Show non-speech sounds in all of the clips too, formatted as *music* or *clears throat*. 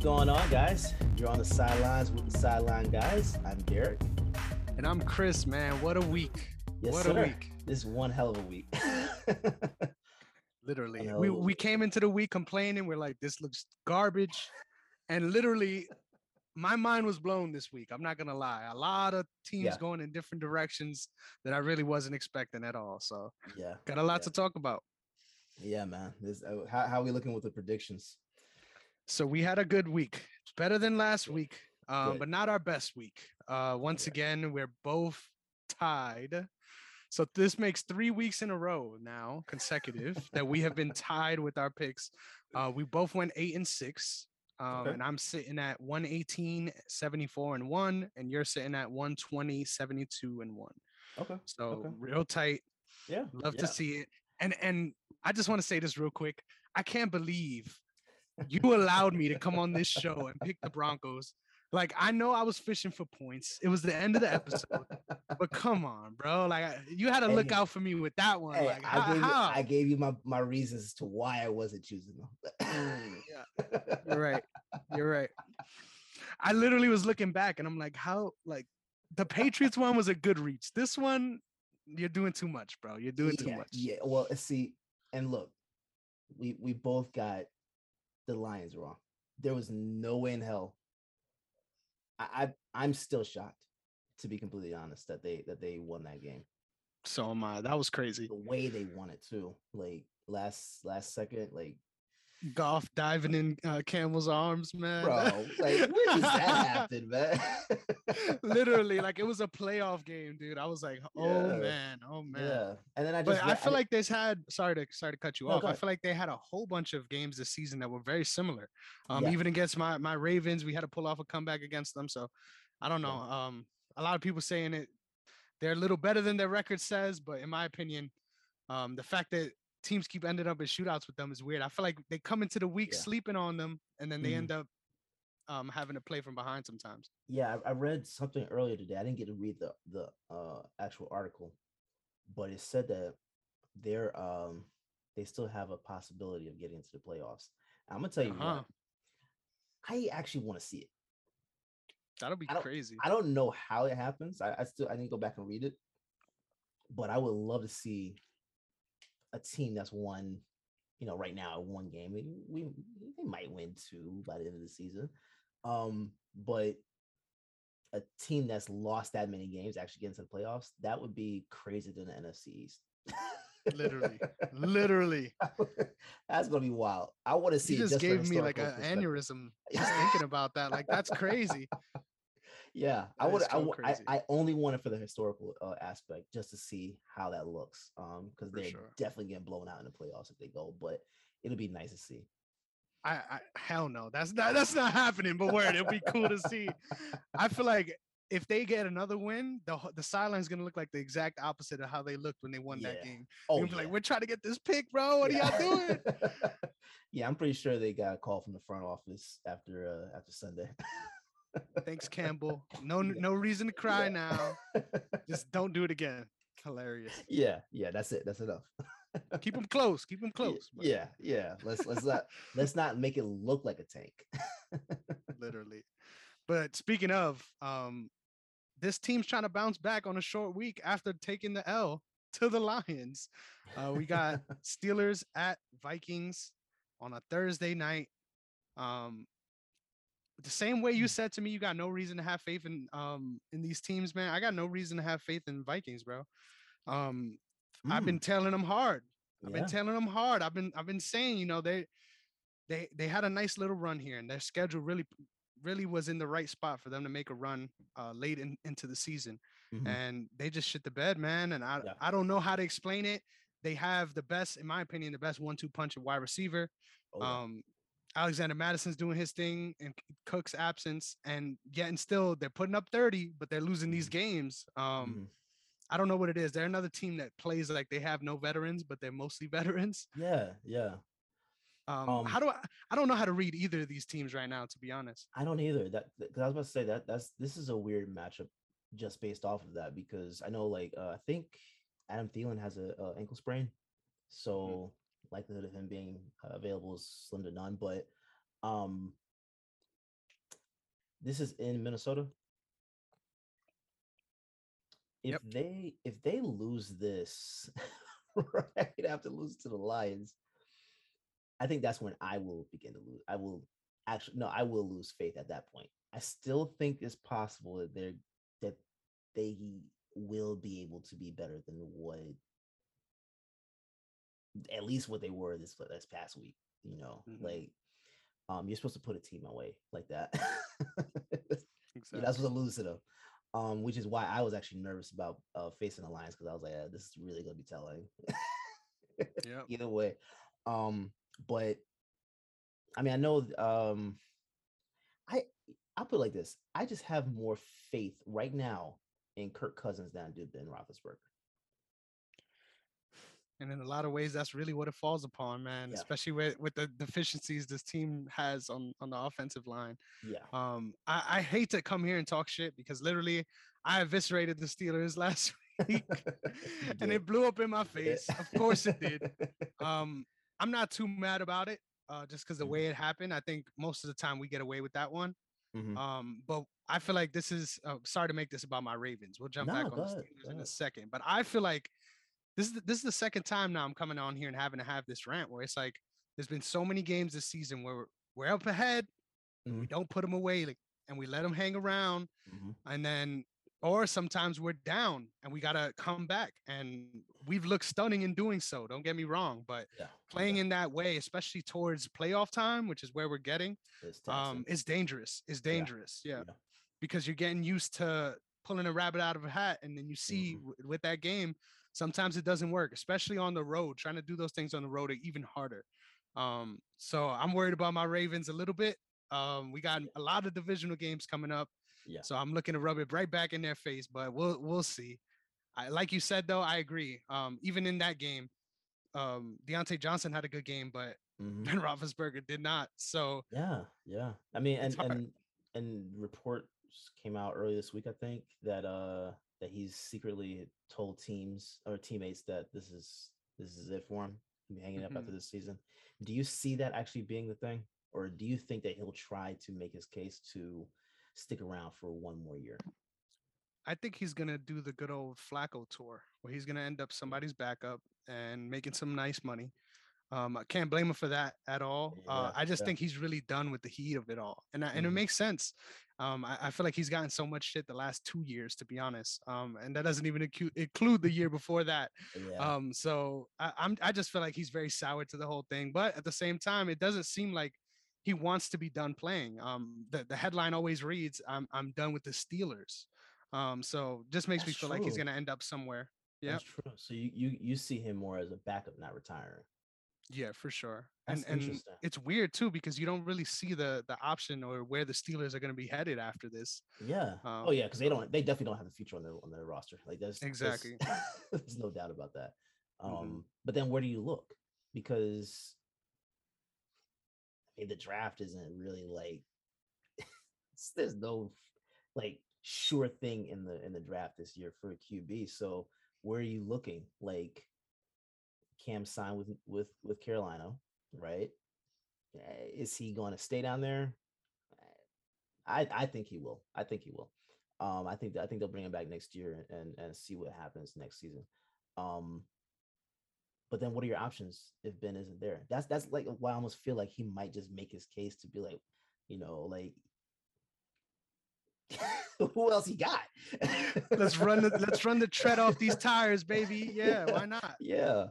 going on, guys? You're on the sidelines with the sideline guys. I'm Derek. And I'm Chris, man. What a week. Yes, what sir. a week. This is one hell of a week. *laughs* Literally. We we came into the week complaining. We're like, this looks garbage. And literally, my mind was blown this week. I'm not gonna lie. A lot of teams Yeah. going in different directions that I really wasn't expecting at all. So yeah, got a lot Yeah. to talk about. yeah, man. This, uh, how, how are we looking with the predictions? So we had a good week. It's better than last week, um, but not our best week. Uh, once Correct. again, we're both tied. So this makes three weeks in a row now, consecutive, that we have been *laughs* tied with our picks. Uh, we both went eight and six. Um, Okay. and I'm sitting at 118, 74 and one, and you're sitting at 120, 72 and one. Okay. So Okay. real tight. Yeah. Love yeah. to see it. And and I just want to say this real quick. I can't believe you allowed me to come on this show and pick the Broncos. Like I know I was fishing for points. It was the end of the episode, but *laughs* come on, bro. Like you had to look Hey. out for me with that one. Hey, like I, how? gave you? I gave you my, my reasons as to why I wasn't choosing them. *laughs* You're right. You're right. I literally was looking back and I'm like, how? Like the Patriots one was a good reach. This one, you're doing too much, bro. You're doing too much. Yeah. Well, see, and look, we we both got the Lions wrong. There was no way in hell. I, I I'm still shocked, to be completely honest, that they that they won that game. So am I. That was crazy. The way they won it too, like last last second, like Goff diving in uh, Campbell's arms, man. bro, like *laughs* where does that happen, man? *laughs* Literally, like it was a playoff game, dude. I was like, oh Yeah. man, oh man. yeah, and then I But just I read- feel like they've had sorry to sorry to cut you No, off. I feel like they had a whole bunch of games this season that were very similar. Um, Yeah. even against my my Ravens, we had to pull off a comeback against them. So I don't know. Yeah. Um, a lot of people saying it they're a little better than their record says, but in my opinion, um, the fact that teams keep ending up in shootouts with them is weird. I feel like they come into the week Yeah. sleeping on them, and then they Mhm. end up um, having to play from behind sometimes. yeah, I, I read something earlier today. I didn't get to read the the uh, actual article, but it said that they're um they still have a possibility of getting into the playoffs. I'm gonna tell you Uh-huh. what, I actually want to see it. That'll be I crazy. I don't know how it happens. I, I still I need to go back and read it, but I would love to see a team that's won, you know, right now one game. We, we they might win two by the end of the season, um, but a team that's lost that many games actually get into the playoffs. That would be crazier than the NFC East. Literally, *laughs* literally. that's gonna be wild. I want to see. You it just gave me like an aneurysm just thinking about that. Like that's crazy. Yeah, I would. I, I. I only want it for the historical uh, aspect, just to see how that looks. Um, because they're sure. definitely getting blown out in the playoffs if they go, but it'll be nice to see. I, I hell no, that's not that's not happening. But word, it'll be cool to see. I feel like if they get another win, the the sideline's gonna look like the exact opposite of how they looked when they won that game. Oh, You'll be like, we're trying to get this pick, bro. What Yeah. are y'all doing? *laughs* yeah, I'm pretty sure they got a call from the front office after uh, after Sunday. *laughs* Thanks, Campbell. No Yeah. no reason to cry Yeah. now. *laughs* Just don't do it again. Hilarious. yeah, yeah, that's it. That's enough. Keep them close. Keep them close. Yeah, yeah. Let's let's not let's not make it look like a tank. *laughs* literally. But speaking of, um, this team's trying to bounce back on a short week after taking the L to the Lions. Uh, we got *laughs* Steelers at Vikings on a Thursday night. Um, the same way you Mm. said to me, you got no reason to have faith in um in these teams, man. I got no reason to have faith in Vikings, bro. Um, I've been telling them hard. I've Mm, Yeah. been telling them hard. I've been I've been saying, you know, they they they had a nice little run here, and their schedule really really was in the right spot for them to make a run uh, late in, into the season, Mhm. and they just shit the bed, man. And I Yeah. I don't know how to explain it. They have the best, in my opinion, the best one-two punch at wide receiver. Oh, yeah. Um, Alexander Mattison's doing his thing in Cook's absence, and yet and still they're putting up 30, but they're losing these Mhm. games. Um, Mhm. I don't know what it is. They're another team that plays like they have no veterans, but they're mostly *laughs* veterans. yeah, yeah. Um, Um, how do I? I don't know how to read either of these teams right now, to be honest. I don't either. That because I was about to say that that's this is a weird matchup just based off of that because I know like uh, I think Adam Thielen has a, a ankle sprain, so likelihood of him being uh, available is slim to none. But um, this is in Minnesota. If Yep. they if they lose this *laughs* right after lose to the Lions, I think that's when I will begin to lose. I will actually no, I will lose faith at that point. I still think it's possible that they're that they will be able to be better than what at least what they were this this past week. You know, Mhm. like um, you're supposed to put a team away like that. Exactly. *laughs* You're not supposed to lose to them. Um, which is why I was actually nervous about uh, facing the Lions because I was like, "Yeah, this is really gonna be telling. *laughs* Yep. Either way. Um, but I mean, I know um I I'll put it like this. I just have more faith right now in Kirk Cousins than I do Ben Roethlisberger. And in a lot of ways, that's really what it falls upon, man. Yeah. Especially with with the deficiencies this team has on on the offensive line. Yeah. Um, I, I hate to come here and talk shit because literally I eviscerated the Steelers *laughs* last week, *laughs* and it blew up in my face. Of course it did. *laughs* Um, I'm not too mad about it, uh, just because the Mhm. way it happened. I think most of the time we get away with that one. mm-hmm. Um, but I feel like this is uh, sorry to make this about my Ravens. We'll jump Nah, back on the Steelers in a second. But I feel like this is the, this is the second time now I'm coming on here and having to have this rant where it's like there's been so many games this season where we're, we're up ahead, and we don't put them away, like, and we let them hang around, Mhm. and then or sometimes we're down and we gotta come back, and we've looked stunning in doing so. Don't get me wrong, but Yeah. playing in that way, especially towards playoff time, which is where we're getting, It's um, is dangerous. Is dangerous. Yeah. Yeah. Because you're getting used to pulling a rabbit out of a hat, and then you see Mhm. w- with that game, sometimes it doesn't work, especially on the road. Trying to do those things on the road are even harder. Um, so I'm worried about my Ravens a little bit. Um, we got a lot of divisional games coming up, Yeah. so I'm looking to rub it right back in their face. But we'll we'll see. I, like you said though, I agree. Um, even in that game, um, Diontae Johnson had a good game, but *laughs* Mhm. Ben Roethlisberger did not. So Yeah, yeah. I mean, and and and reports came out early this week. I think that uh that he's secretly told teams or teammates that this is this is it for him. He'll be hanging up after Mhm. this season. Do you see that actually being the thing, or do you think that he'll try to make his case to stick around for one more year? I think he's gonna do the good old Flacco tour, where he's gonna end up somebody's backup and making some nice money. Um, I can't blame him for that at all. Uh, I just yeah. think he's really done with the heat of it all, and I- and it Mhm. makes sense. Um, I, I feel like he's gotten so much shit the last two years, to be honest. Um, and that doesn't even incu- include the year before that. Yeah, Um, so I, I'm I just feel like he's very sour to the whole thing. But at the same time, it doesn't seem like he wants to be done playing. Um, the, the headline always reads, "I'm I'm done with the Steelers." Um, so just makes me That's feel like he's gonna end up somewhere. Yeah. So you you you see him more as a backup, not retiring. Yeah, for sure. That's and and it's weird too because you don't really see the the option or where the Steelers are gonna be headed after this. Yeah. Um, oh yeah, because they don't. They definitely don't have a future on their on their roster. Like there's there's- Exactly. *laughs* There's, no doubt about that. Um, Mhm. but then where do you look? Because I mean, the draft isn't really like *laughs* there's no like sure thing in the in the draft this year for a QB. So where are you looking? Like Cam signed with with with Carolina, right? Eh, Is he going to stay down there? I I think he will. I think he will. Um, I think I think they'll bring him back next year and and see what happens next season. Um, but then what are your options if Ben isn't there? That's that's like why I almost feel like he might just make his case to be like, you know, like *laughs* who else he got? Let's run the let's run the tread off these *laughs* tires, baby. Yeah, why not? Yeah,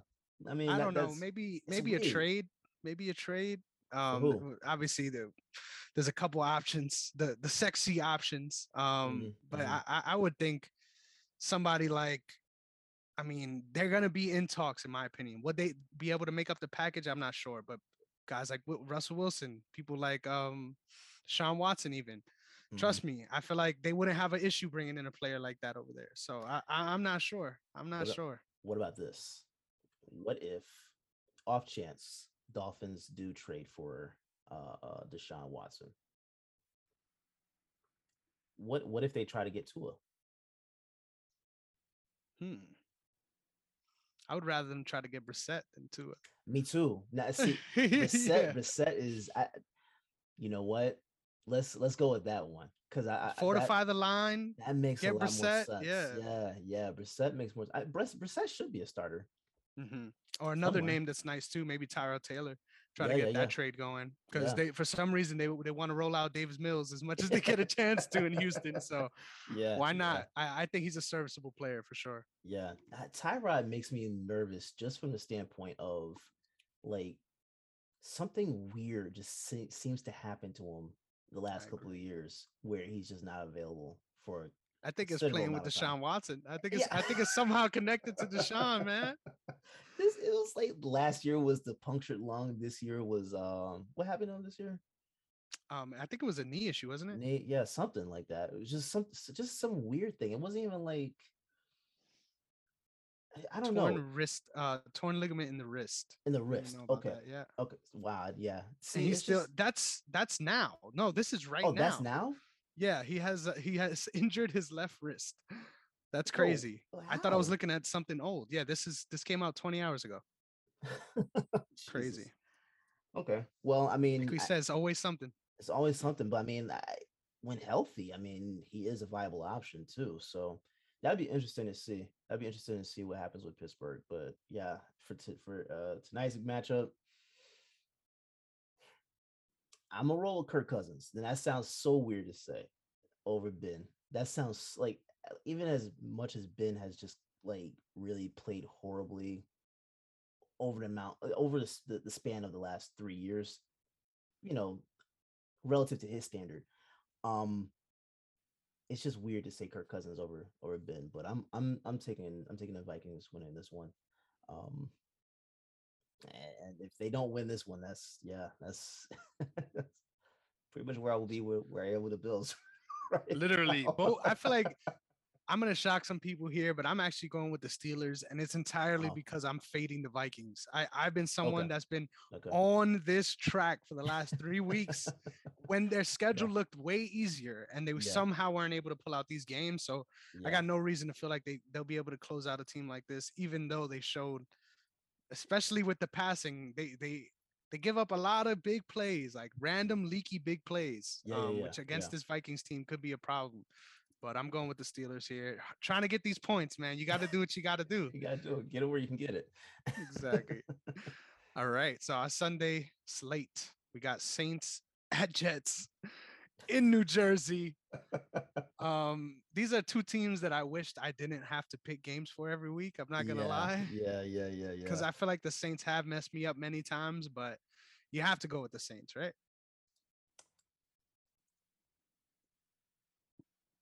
I mean, I that- don't know. Maybe maybe a trade. Maybe a trade. Um, obviously the there's a couple options. The the sexy options. Um, Mhm, but mhm. I I would think somebody like. I mean, they're gonna be in talks, in my opinion. Would they be able to make up the package? I'm not sure, but guys like Russell Wilson, people like um, Sean Watson, even Mhm. trust me, I feel like they wouldn't have an issue bringing in a player like that over there. So I, I I'm not sure. I'm not What a- sure. What about this? What if, off chance, Dolphins do trade for uh, uh Deshaun Watson? What what if they try to get Tua? Hmm. I would rather them try to get Brissett than Tua. Me too. Now see, *laughs* Brissett, yeah. Brissett is, I, you know what? let's let's go with that one because I, I fortify that, the line. That makes get a lot Brissett, more sense. Yeah, yeah, yeah. Brissett makes more. I, Brissett should be a starter. Mm-hmm. Or another Somewhere. name that's nice too, maybe Tyrod Taylor. Try yeah, to get yeah, that yeah. trade going because they, for some reason, they they want to roll out Davis Mills as much as they get a chance to in Houston. So, *laughs* yeah, why not? I, I think he's a serviceable player for sure. Yeah, uh, Tyrod makes me nervous just from the standpoint of like something weird just se- seems to happen to him the last couple of years where he's just not available for I think it's playing with Deshaun Watson. I think it's yeah. I think it's somehow connected to Deshaun, man. *laughs* This it was like last year was the punctured lung. This year was um what happened on this year? Um, I think it was a knee issue, wasn't it? Knee, yeah, something like that. It was just some just some weird thing. It wasn't even like I don't torn know. wrist, uh, torn ligament in the wrist. In the wrist. Okay. That, yeah. Okay. Wow. Yeah. See, he's still. Just... That's that's now. No, this is right now. oh, now. that's now. Yeah, he has uh, he has *laughs* injured his left wrist. That's crazy. Oh, I thought I was looking at something old. Yeah, this is this came out 20 hours ago. *laughs* crazy. Okay. Well, I mean, like we I, says always something. It's always something, but I mean, I, when healthy, I mean, he is a viable option too. So that'd be interesting to see. That'd be interesting to see what happens with Pittsburgh. But yeah, for t- for uh, tonight's matchup, I'm gonna roll with Kirk Cousins. Then that sounds so weird to say over Ben. That sounds like even as much as Ben has just like really played horribly over the amount over the, the, the span of the last three years, you know, relative to his standard. Um, it's just weird to say Kirk Cousins over over Ben, but I'm I'm I'm taking I'm taking the Vikings winning this one. Um, and if they don't win this one, that's yeah, that's, that's *laughs* pretty much where I will be where, where I am with the Bills. *laughs* Right Literally. I feel like *laughs* I'm gonna shock some people here, but I'm actually going with the Steelers, and it's entirely oh. because I'm fading the Vikings. I I've been someone okay. that's been okay. on this track for the last three weeks when their schedule yeah. looked way easier, and they yeah. somehow weren't able to pull out these games. So yeah. I got no reason to feel like they they'll be able to close out a team like this, even though they showed, especially with the passing, they they they give up a lot of big plays, like random leaky big plays, um, which against this Vikings team could be a problem but I'm going with the Steelers here. Trying to get these points, man. You got to do what you got to do. *laughs* you got to do it. Get it where you can get it. exactly. *laughs* All right. So our Sunday slate, we got Saints at Jets in New Jersey. *laughs* Um, these are two teams that I wished I didn't have to pick games for every week. I'm not gonna yeah, lie. Yeah, yeah, yeah, *laughs* yeah. Because I feel like the Saints have messed me up many times, but you have to go with the Saints, right?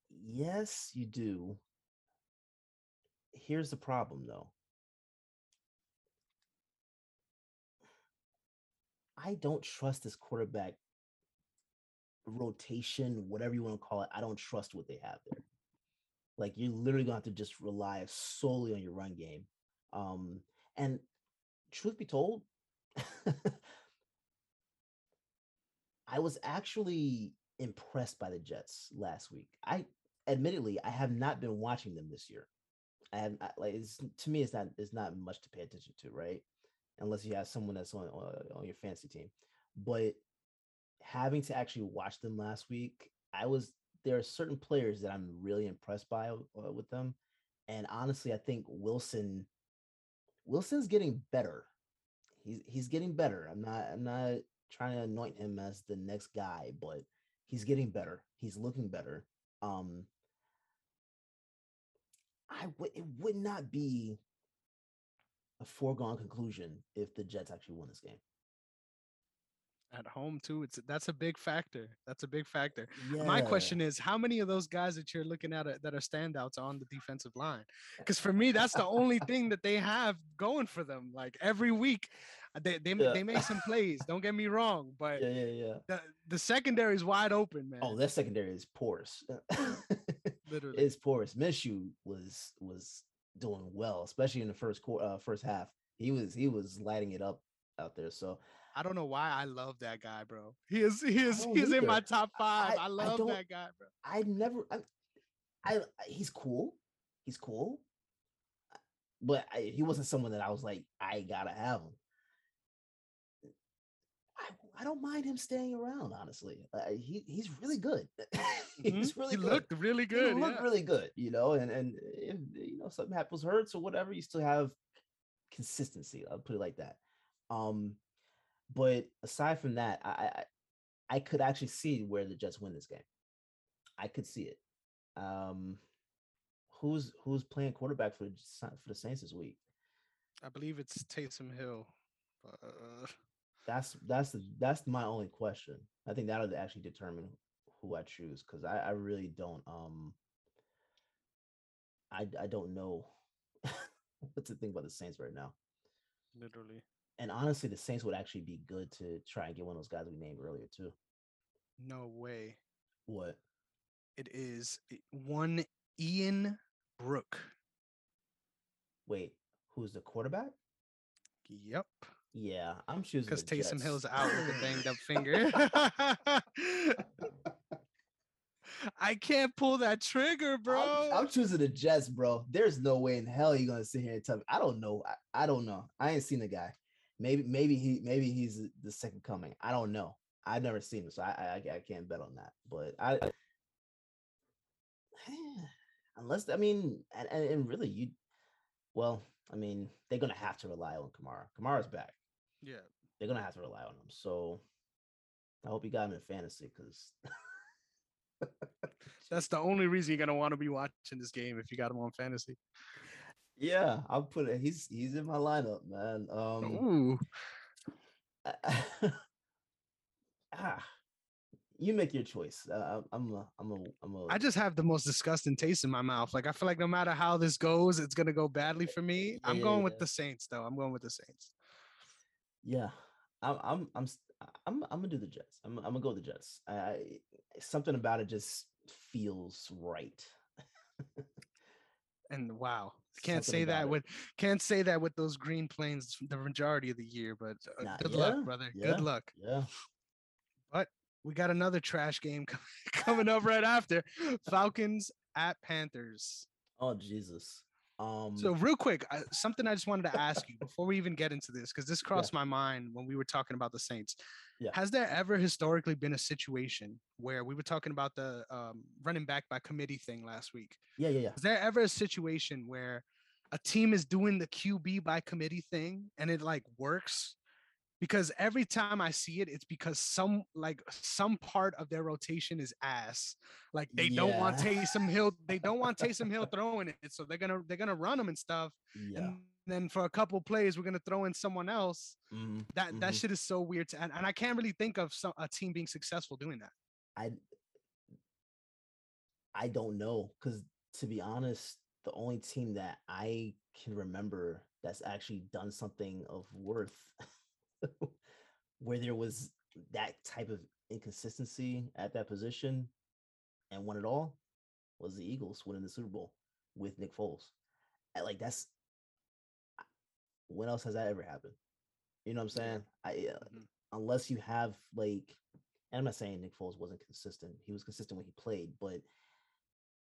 Yes, you do. Here's the problem though. I don't trust this quarterback rotation, whatever you want to call it. I don't trust what they have there. Like you're literally to have to just rely solely on your run game. Um, and truth be told, *laughs* I was actually impressed by the Jets last week. I admittedly, I have not been watching them this year. I have I, like it's to me, it's not it's not much to pay attention to, right? Unless you have someone that's on on your fantasy team. But having to actually watch them last week, I was there are certain players that I'm really impressed by uh, with them, and honestly, I think Wilson Wilson's getting better. He's he's getting better. I'm not I'm not trying to anoint him as the next guy, but he's getting better. He's looking better. Um, I would it would not be a foregone conclusion if the Jets actually won this game. At home too, it's that's a big factor. That's a big factor. Yeah. My question is, how many of those guys that you're looking at that are standouts on the defensive line? Because for me, that's the only thing that they have going for them. Like every week, uh, they they, yeah. they make some plays. Don't get me wrong, but yeah, yeah, yeah. The, the secondary is wide open, man. Oh, that secondary is porous. *laughs* Literally, it's porous. Minshew was was doing well, especially in the first quarter, uh, first half. He was he was lighting it up out there. So I don't know why I love that guy, bro. He is he is he's in my top five. I, I love I that guy, bro. I never I, I he's cool. He's cool. But I, he wasn't someone that I was like, I gotta have him. I, I don't mind him staying around. Honestly, uh, he he's really good. *laughs* Mhm. he's really he good. looked really He good. looked yeah. really good. You know, and and if you know something happens, hurts or whatever, you still have consistency. I'll put it like that. Um, but aside from that, I I, I could actually see where the Jets win this game. I could see it. Um, who's who's playing quarterback for the for the Saints this week? I believe it's Taysom Hill. But, uh, *laughs* That's that's the that's my only question. I think that'll actually determine who I choose because I, I really don't um I I don't know *laughs* what to think about the Saints right now. literally. And honestly, the Saints would actually be good to try and get one of those guys we named earlier too. No way. What? It is eh, one Ian Book. Wait, who's the quarterback? Yep. Yeah, I'm choosing Because Taysom Jets. Hill's out with a banged up finger. *laughs* *laughs* I can't pull that trigger, bro. I'm, I'm choosing the Jets, bro. There's no way in hell you're gonna sit here and tell me. I don't know. I, I don't know. I ain't seen the guy. Maybe maybe he maybe he's the- second coming. I don't know. I've never seen him, so I I, I can't bet on that. But I *sighs* unless I mean and, and, and really you well, I mean, they're gonna have to rely on Kamara. Kamara's back. yeah. They're gonna have to rely on him. So I hope you got him in fantasy because *laughs* That's the only reason you're gonna want to be watching this game if you got him on fantasy. Yeah, I'll put it. He's he's in my lineup, man. Um Ooh. *laughs* ah, you make your choice. Uh, I'm a, I'm a, I'm a. I just have the most disgusting taste in my mouth. Like I feel like no matter how this goes, it's gonna go badly for me. I'm yeah, going yeah. with the Saints, though. I'm going with the Saints. yeah, I'm, I'm, I'm, I'm, I'm gonna do the Jets. I'm, I'm gonna go with the Jets. I something about it just feels right. *laughs* And wow, can't Something say that it. with can't say that with those Green planes the majority of the year. But uh, Nah, good yeah, luck, brother. yeah. Good luck. Yeah, But We got another trash game co- *laughs* coming up right after Falcons at Panthers. Oh Jesus. Um. So real quick, I, something I just wanted to ask you before we even get into this, because this crossed my mind when we were talking about the Saints. Yeah. Has there ever historically been a situation where we were talking about the um, running back by committee thing last week? yeah, yeah, yeah. Is there ever a situation where a team is doing the QB by committee thing and it like works? Because every time I see it, it's because some like some part of their rotation is ass. Like they don't want Yeah. Taysom Hill, they don't want *laughs* Taysom Hill throwing it, so they're gonna they're gonna run them and stuff. Yeah. And then for a couple plays, we're gonna throw in someone else. mhm, That that mhm. shit is so weird, to, and, and I can't really think of some, a team being successful doing that. I I don't know because to be honest, the only team that I can remember that's actually done something of worth *laughs* where there was that type of inconsistency at that position and won it all was the Eagles winning the Super Bowl with Nick Foles. And, like that's when else has that ever happened? You know what I'm saying? I uh, Mhm. unless you have like and I'm not saying Nick Foles wasn't consistent. He was consistent when he played, but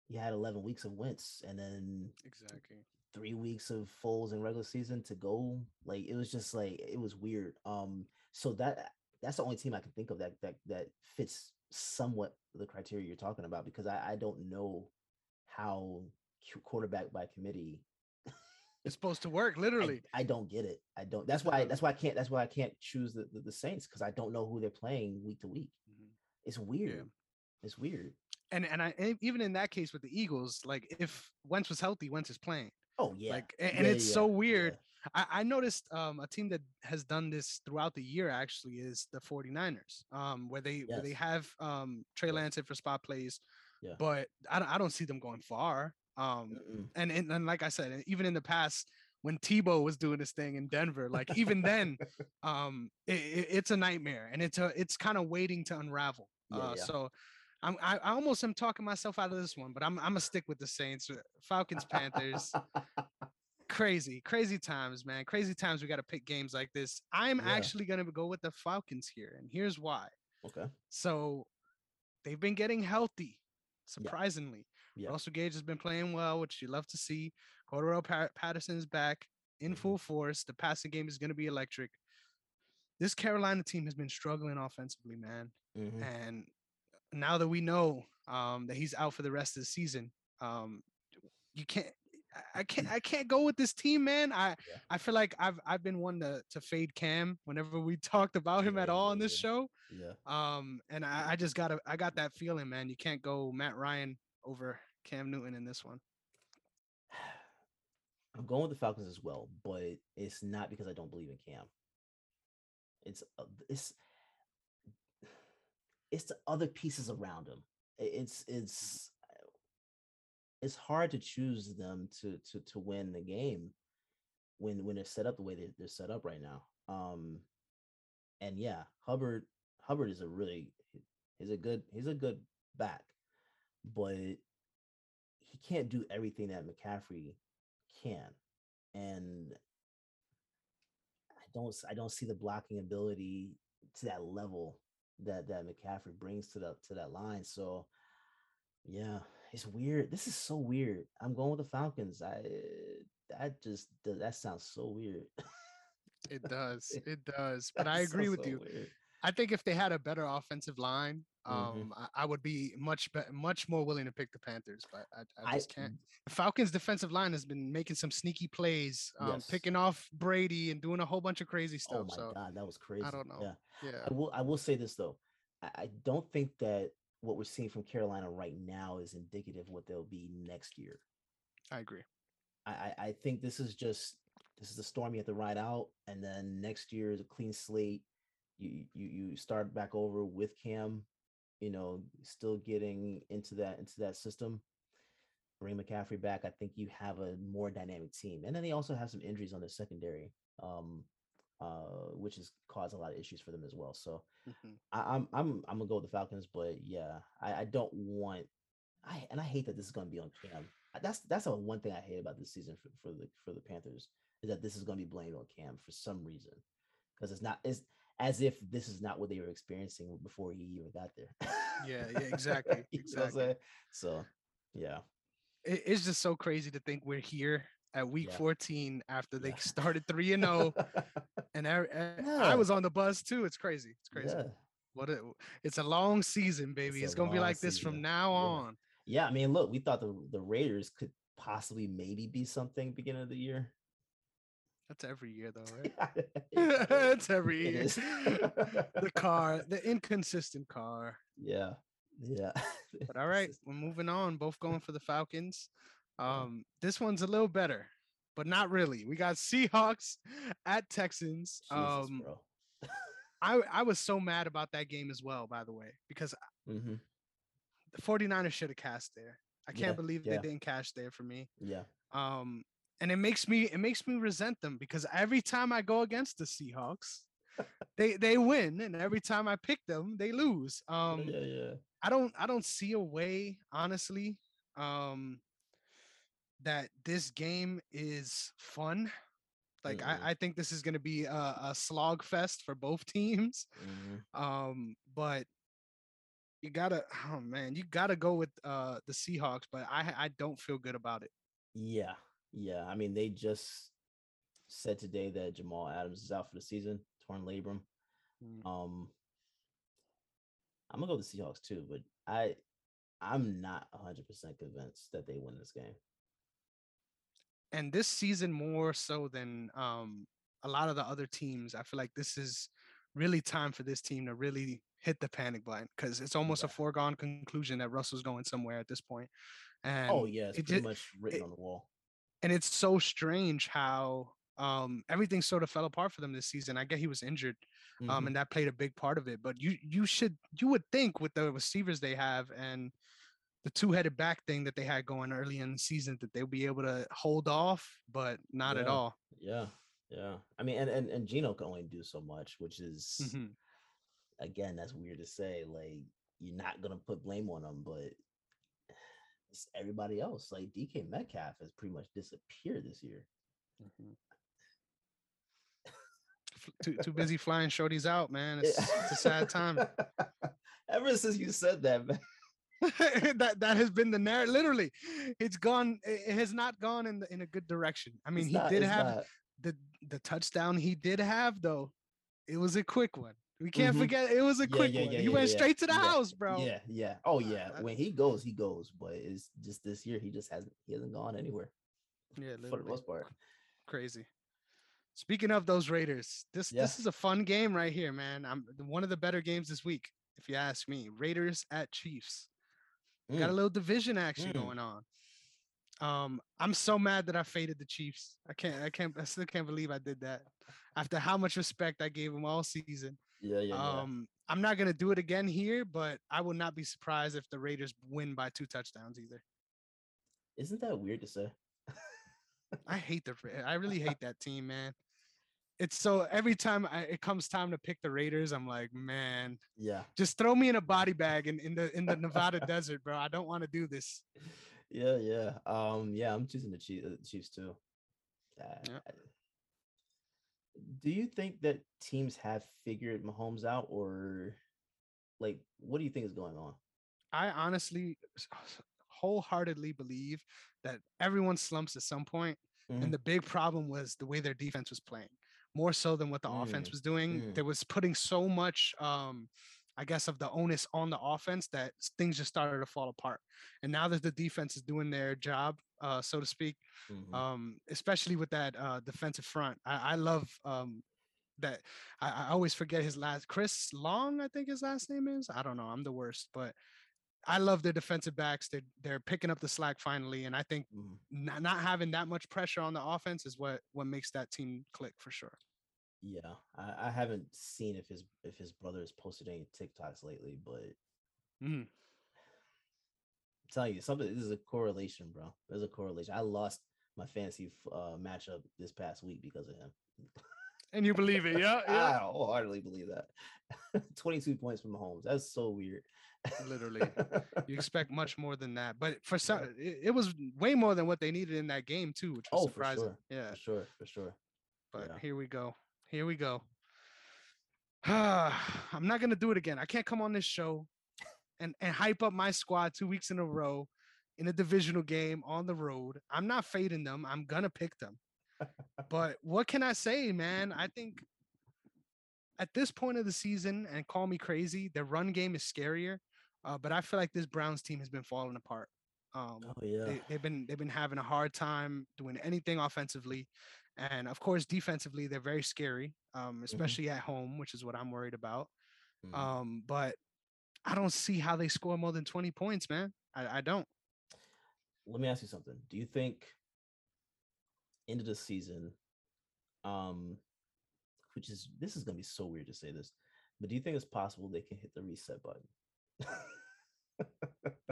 he had 11 weeks of wins, and then Exactly. Three weeks of Foles in regular season to go. Like it was just like it was weird. Um, so that that's the only team I can think of that that that fits somewhat the criteria you're talking about because I I don't know how quarterback by committee. It's supposed to work, *laughs* literally. I don't get it. I don't. That's why. That's why I can't. That's why I can't choose the the, the Saints because I don't know who they're playing week to week. Mhm. It's weird. It's weird. And and I even in that case with the Eagles, like if Wentz was healthy, Wentz is playing. Oh yeah. Like a- and Yeah, it's yeah, so yeah. weird. I, I noticed um, a team that has done this throughout the year actually is the 49ers, um, where they where they have um, Trey Yes. Lance in for spot plays, Yeah. but I don't, I don't see them going far. Um, and, and and like I said, even in the past when Tebow was doing this thing in Denver, like even then, *laughs* um, it, it- it's a nightmare, and it's a it's kind of waiting to unravel. Yeah, uh, yeah. So. I'm, I, I almost am talking myself out of this one, but I'm I'm gonna stick with the Saints, uh, Falcons, Panthers *laughs* crazy, crazy times, man. Crazy times. We got to pick games like this. I'm Yeah. actually going to go with the Falcons here, and here's why. okay. So they've been getting healthy, surprisingly. Yeah. Russell Gage has been playing well, which you love to see. Cordarrelle pa- Patterson is back in Mhm. full force. The passing game is going to be electric. this Carolina team has been struggling offensively, man. Mhm. And now that we know um, that he's out for the rest of the season, um, you can't. I- I can't. I can't go with this team, man. I Yeah. I feel like I've I've been one to to fade Cam whenever we *laughs* talked about him at all on this yeah. show. Yeah. Um, and I, I just gotta I got that feeling, man. You can't go Matt Ryan over Cam Newton in this one. *sighs* I'm going with the Falcons as well, but it's not because I don't believe in Cam. It's uh, it's it's the other pieces around him. It's it's it's hard to choose them to to to win the game when when they're set up the way they, they're set up right now. Um, and yeah, Hubbard Hubbard is a really he's a good he's a good back, but he can't do everything that McCaffrey can, and I don't I don't see the blocking ability to that level that that McCaffrey brings to the to that line. So yeah, it's weird. This is so weird. I'm going with the Falcons. I that just th- that sounds so weird. It does. *laughs* It does. But I agree sounds with so you. weird. I think if they had a better offensive line, Mhm. um, I, I would be much be- much more willing to pick the Panthers. But I, I I just can't. The Falcons' defensive line has been making some sneaky plays, um, Yes. picking off Brady and doing a whole bunch of crazy stuff. Oh my so god, that was crazy. I don't know. Yeah. yeah, I will I will say this though. I, I don't think that what we're seeing from Carolina right now is indicative of what they'll be next year. I agree. I, I I think this is just this is the storm you have to ride out, and then next year is a clean slate. You you you start back over with Cam, you know, still getting into that into that system. Bring McCaffrey back. I think you have a more dynamic team, and then they also have some injuries on the secondary, um, uh, which has caused a lot of issues for them as well. So Mhm. I, I'm I'm I'm gonna go with the Falcons, but yeah, I, I don't want I and I hate that this is gonna be on Cam. That's that's the one thing I hate about this season for, for the for the Panthers is that this is gonna be blamed on Cam for some reason. Because it's not it's as if this is not what they were experiencing before he even got there. Yeah, yeah, exactly, *laughs* You know what I'm exactly. So yeah. It, it's just so crazy to think we're here at week Yeah. 14 after they Yeah. started three and zero, oh *laughs* and I, I- I was on the bus too. It's crazy. It's crazy. What a, it's a long season, baby. a It's, gonna be long like this from now on. Yeah, I mean, look, we thought the the Raiders could possibly maybe be something beginning of the year. That's every year though, right? *laughs* *laughs* It's every year. *laughs* the car, the inconsistent car. yeah, yeah. But all right, we're moving on. Both going for the Falcons. Um, this one's a little better, but not really. We got Seahawks at Texans. Jesus, um, bro. I I was so mad about that game as well, by the way, because Mhm, the 49ers should have cashed there. I can't Yeah, believe yeah. they didn't cash there for me. Yeah, Um, and it makes me it makes me resent them because every time I go against the Seahawks, they they win, and every time I pick them, they lose. Um, yeah, yeah. I don't I don't see a way, honestly, um, that this game is fun. Like Mm-mm. I, I think this is gonna be a, a slog fest for both *laughs* teams. mhm. Um, but you gotta oh man, you gotta go with uh the Seahawks, but I I don't feel good about it. Yeah, yeah. I mean, they just said today that Jamal Adams is out for the season, torn labrum. Mm. Um, I'm gonna go with the Seahawks too, but I, I'm not 100 percent convinced that they win this game. And this season more so than um a lot of the other teams, I feel like this is really time for this team to really hit the panic button because it's almost a foregone conclusion that Russell's going somewhere at this point. And oh yeah, it's it pretty much written it- on the wall. And it's so strange how um everything sort of fell apart for them this season. I get he was injured, um, Mhm. and that played a big part of it. But you you should you would think with the receivers they have and the two-headed back thing that they had going early in the season that they'll be able to hold off, but not at all. Yeah, yeah. I mean, and and and Gino can only do so much, which is Mhm. again, that's weird to say. Like you're not gonna put blame on them, but it's everybody else. Like DK Metcalf has pretty much disappeared this year. Mm-hmm. F- Too too busy flying shorties out, man. It's, it's a sad time. *laughs* Ever since you said that, man. *laughs* *laughs* that that has been the narrative. Literally, it's gone. It it has not gone in the, in a good direction. I mean, it's he not- did have not- the the touchdown. He did have though. it was a quick one. We can't Mhm. forget it was a Yeah, quick yeah, one. yeah, you yeah, went straight to the house, bro. Yeah, yeah. Oh yeah. When he goes, he goes. But it's just this year he just hasn't he hasn't gone anywhere Yeah, for the most part. crazy. Speaking of those Raiders, this this is a fun game right here, man. I'm one of the better games this week, if you ask me. Raiders at Chiefs. Got a Mm. little division action Mm. going on. Um, I'm so mad that I faded the Chiefs. I can't, I can't, I still can't believe I did that. After how much respect I gave them all season. Yeah, yeah, yeah. Um, I'm not gonna do it again here, but I would not be surprised if the Raiders win by two touchdowns either. Isn't that weird to say? I hate the I really hate that team, man. It's so *laughs* every time I, it comes time to pick the Raiders, I'm like, man, Yeah, just throw me in a body *laughs* bag in, in the in the Nevada desert, bro. I don't want to do this. yeah, yeah. Um, yeah, I'm choosing the Chiefs, uh, too. Uh, Yep. I- Do you think that teams have figured Mahomes out, or like, what do you think is going on? I honestly wholeheartedly believe that everyone slumps at some point, Mhm. and the big problem was the way their defense was playing, more so than what the offense Mm, was doing. mm. There was putting so much, um, I guess, of the onus on the offense that things just started to fall apart. And now that the defense is doing their job, uh, so to speak, Mhm. um, especially with that uh, defensive front. I, I love um, that. I, I always forget his last. Chris Long, I think his last name is. I don't know. I'm the worst, but I love their defensive backs. They're they're picking up the slack finally, and I think Mhm. not, not having that much pressure on the offense is what what makes that team click for sure. Yeah, I, I haven't seen if his if his brother has posted any TikToks lately, but Mhm. I'm you something. This is a correlation, bro. There's a correlation. I lost my fantasy uh, matchup this past week because of him. And you believe it, yeah, *laughs* yeah. I wholeheartedly believe that. *laughs* 22 points from Mahomes. That's so weird. Literally. *laughs* You expect much more than that, but for some, it, it was way more than what they needed in that game too, which was Oh, for surprising. sure. Yeah. for sure, for sure. But Yeah. here we go. Here we go. *sighs* I'm not gonna do it again. I can't come on this show and, and hype up my squad two weeks in a row in a divisional game on the road. I'm not fading them. I'm gonna pick them. but what can I say, man? I think at this point of the season, and call me crazy, the run game is scarier. Uh, but I feel like this Browns team has been falling apart. Um, Oh yeah. they, they've been they've been having a hard time doing anything offensively, and of course defensively they're very scary, um, especially at home, which is what I'm worried about. Mhm. Um, but I don't see how they score more than 20 points, man. I, I don't. Let me ask you something. Do you think end of the season, um, which is this is gonna be so weird to say this, but do you think it's possible they can hit the reset button?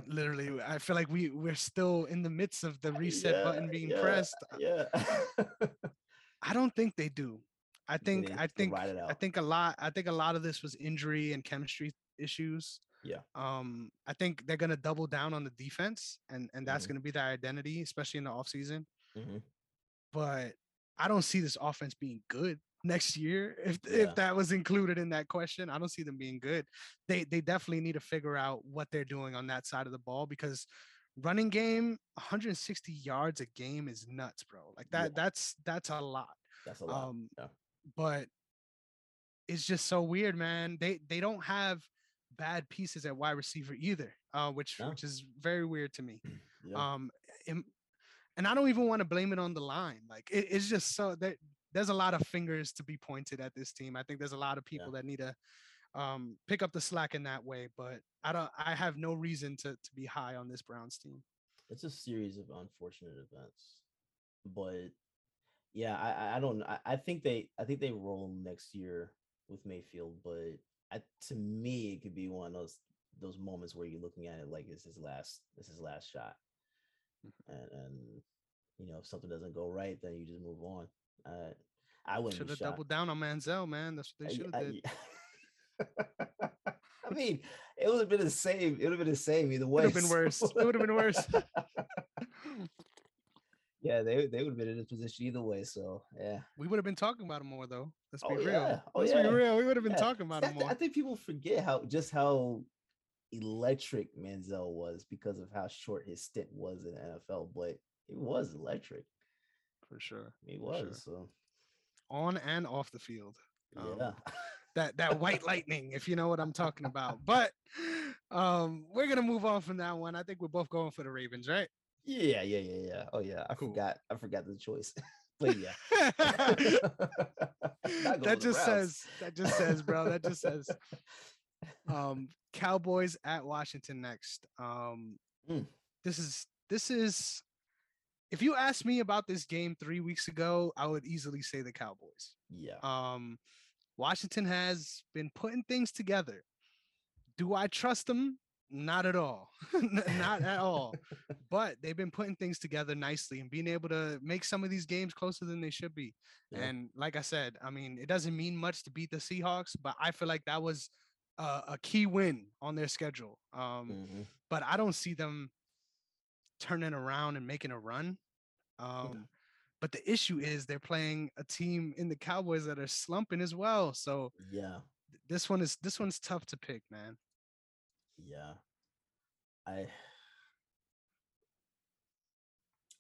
Literally, I feel like we we're still in the midst of the *laughs* reset Yeah, button being yeah, pressed. Yeah. *laughs* I don't think they do. I think I think I think a lot I think a lot of this was injury and chemistry issues. Yeah. Um I think they're gonna double down on the defense and and that's Mhm. gonna be their identity, especially in the offseason. Mhm. But I don't see this offense being good *laughs* next year. If Yeah. if that was included in that question, I don't see them being good. They they definitely need to figure out what they're doing on that side of the ball because running game 160 yards a game is nuts, bro. Like that Yeah. that's that's a lot. That's a lot. Um, yeah. but it's just so weird, man. They they don't have bad pieces at wide receiver either, uh, which No. which is very weird to me. yeah. Um, im- and I don't even want to blame it on the line. Like it, it's just so that there's a lot of fingers to be pointed at this team. I think there's a lot of people that need to um, pick up the slack in that way. But I don't. I have no reason to to be high on this Browns team. it's a series of unfortunate events but yeah i I- i don't I, I think they i think they roll next year with mayfield but I, to me it could be one of those those moments where you're looking at it like it's his last this his last shot Mm-hmm. and, and you know if something doesn't go right then you just move on uh, i wouldn't Should have doubled down on Manziel, man. That's what they should have did. *laughs* I mean, it would have been the same. It would have been the same either way. *laughs* It would have been worse. It would have been worse. Yeah, they they would have been in this position either way. So yeah. We would have been talking about him more though. Let's be Oh, real. yeah. Oh, Let's yeah. be real. We would have been Yeah. talking about him more. I think people forget how just how electric Manziel was because of how short his stint was in the NFL, but it was electric. for sure. He was. sure. So On and off the field. Um, yeah. *laughs* that that white lightning, if you know what I'm talking about. But um, we're gonna move on from that one. I think we're both going for the Ravens, right? Yeah, yeah, yeah, yeah. Oh yeah, I Cool. forgot. I forgot the choice. *laughs* but yeah. *laughs* That just says that just says, bro. That just says *laughs* um Cowboys at Washington next. Um Mm. this is this is if you asked me about this game 3 weeks ago, I would easily say the Cowboys. Yeah. Um Washington has been putting things together. Do I trust them? Not at all. *laughs* Not at all. But they've been putting things together nicely and being able to make some of these games closer than they should be. Yeah. And like I said, I mean, it doesn't mean much to beat the Seahawks, but I feel like that was a, a key win on their schedule. Um, Mhm. But I don't see them turning around and making a run. Um, But the issue is they're playing a team in the Cowboys that are slumping as well. So Yeah. this one is this one's tough to pick, man. Yeah. I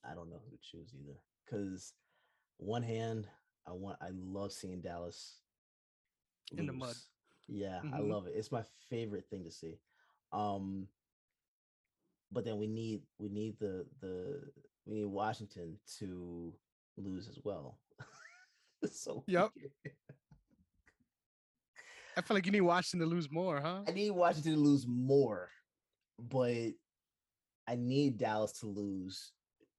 I don't know who to choose either. Cause one hand, I want I love seeing Dallas In the mud. lose. Yeah, I Mhm. love it. It's my favorite thing to see. Um but then we need we need the the we need Washington to lose as well. *laughs* so Yep. I feel like you need Washington to lose more, huh? I need Washington to lose more, but I need Dallas to lose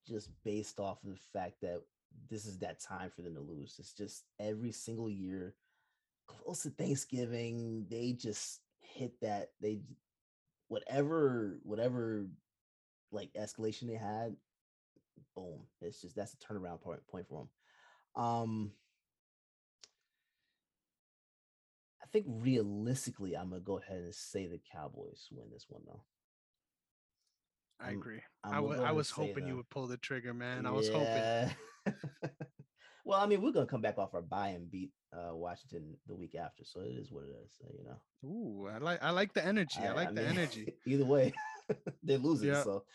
just based off of the fact that this is that time for them to lose. It's just every single year, close to Thanksgiving, they just hit that. They whatever whatever like escalation they had, boom. It's just that's a turnaround point point for them. Um, I think realistically, I'm gonna go ahead and say the Cowboys win this one though. I I'm- agree. I'm I go I was hoping you would pull the trigger, man. I was hoping. *laughs* Well, I mean, we're gonna come back off our bye and beat uh, Washington the week after, so it is what it is. uh, You know, Ooh, I like I like the energy. I, like the mean, energy. *laughs* Either way, *laughs* they're losing. Yeah. So,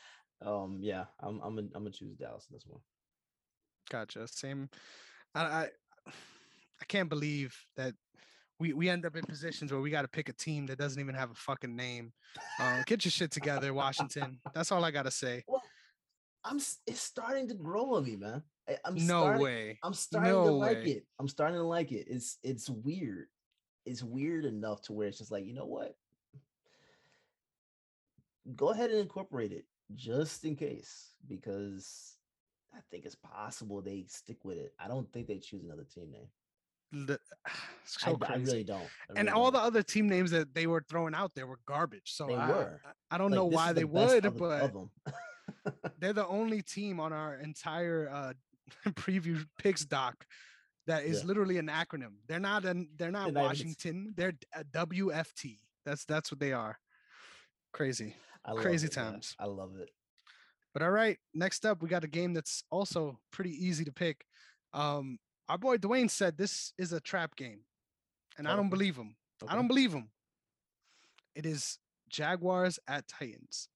um, yeah, I'm I'm gonna, I'm gonna choose Dallas in this one. Gotcha. Same. I, I *sighs* I can't believe that we we end up in positions where we got to pick a team that doesn't even have a fucking name. Uh, get your shit together, Washington. That's all I gotta say. I'm. It's starting to grow on me, man. I, I'm No starting, way. I'm starting to No like way. it. I'm starting to like it. It's it's weird. It's weird enough to where it's just like, you know what? Go ahead and incorporate it just in case, because I think it's possible they stick with it. I don't think they choose another team name. The- *sighs* I, so I crazy. really don't. I and really all the don't. other team names that they were throwing out there were garbage. So I, were. I- I don't Like, know why the they would, of the- but of they're the *laughs* only team on our entire uh *laughs* preview picks doc that is Yeah. literally an acronym. They're not an they're not not even- Washington. They're a WFT. That's that's what they are. Crazy. I crazy it, man. times. I love it. But all right, next up we got a game that's also pretty easy to pick. Um our boy Dwayne said this is a trap game. And I Oh, don't believe him. I don't believe him. It is Jaguars at Titans.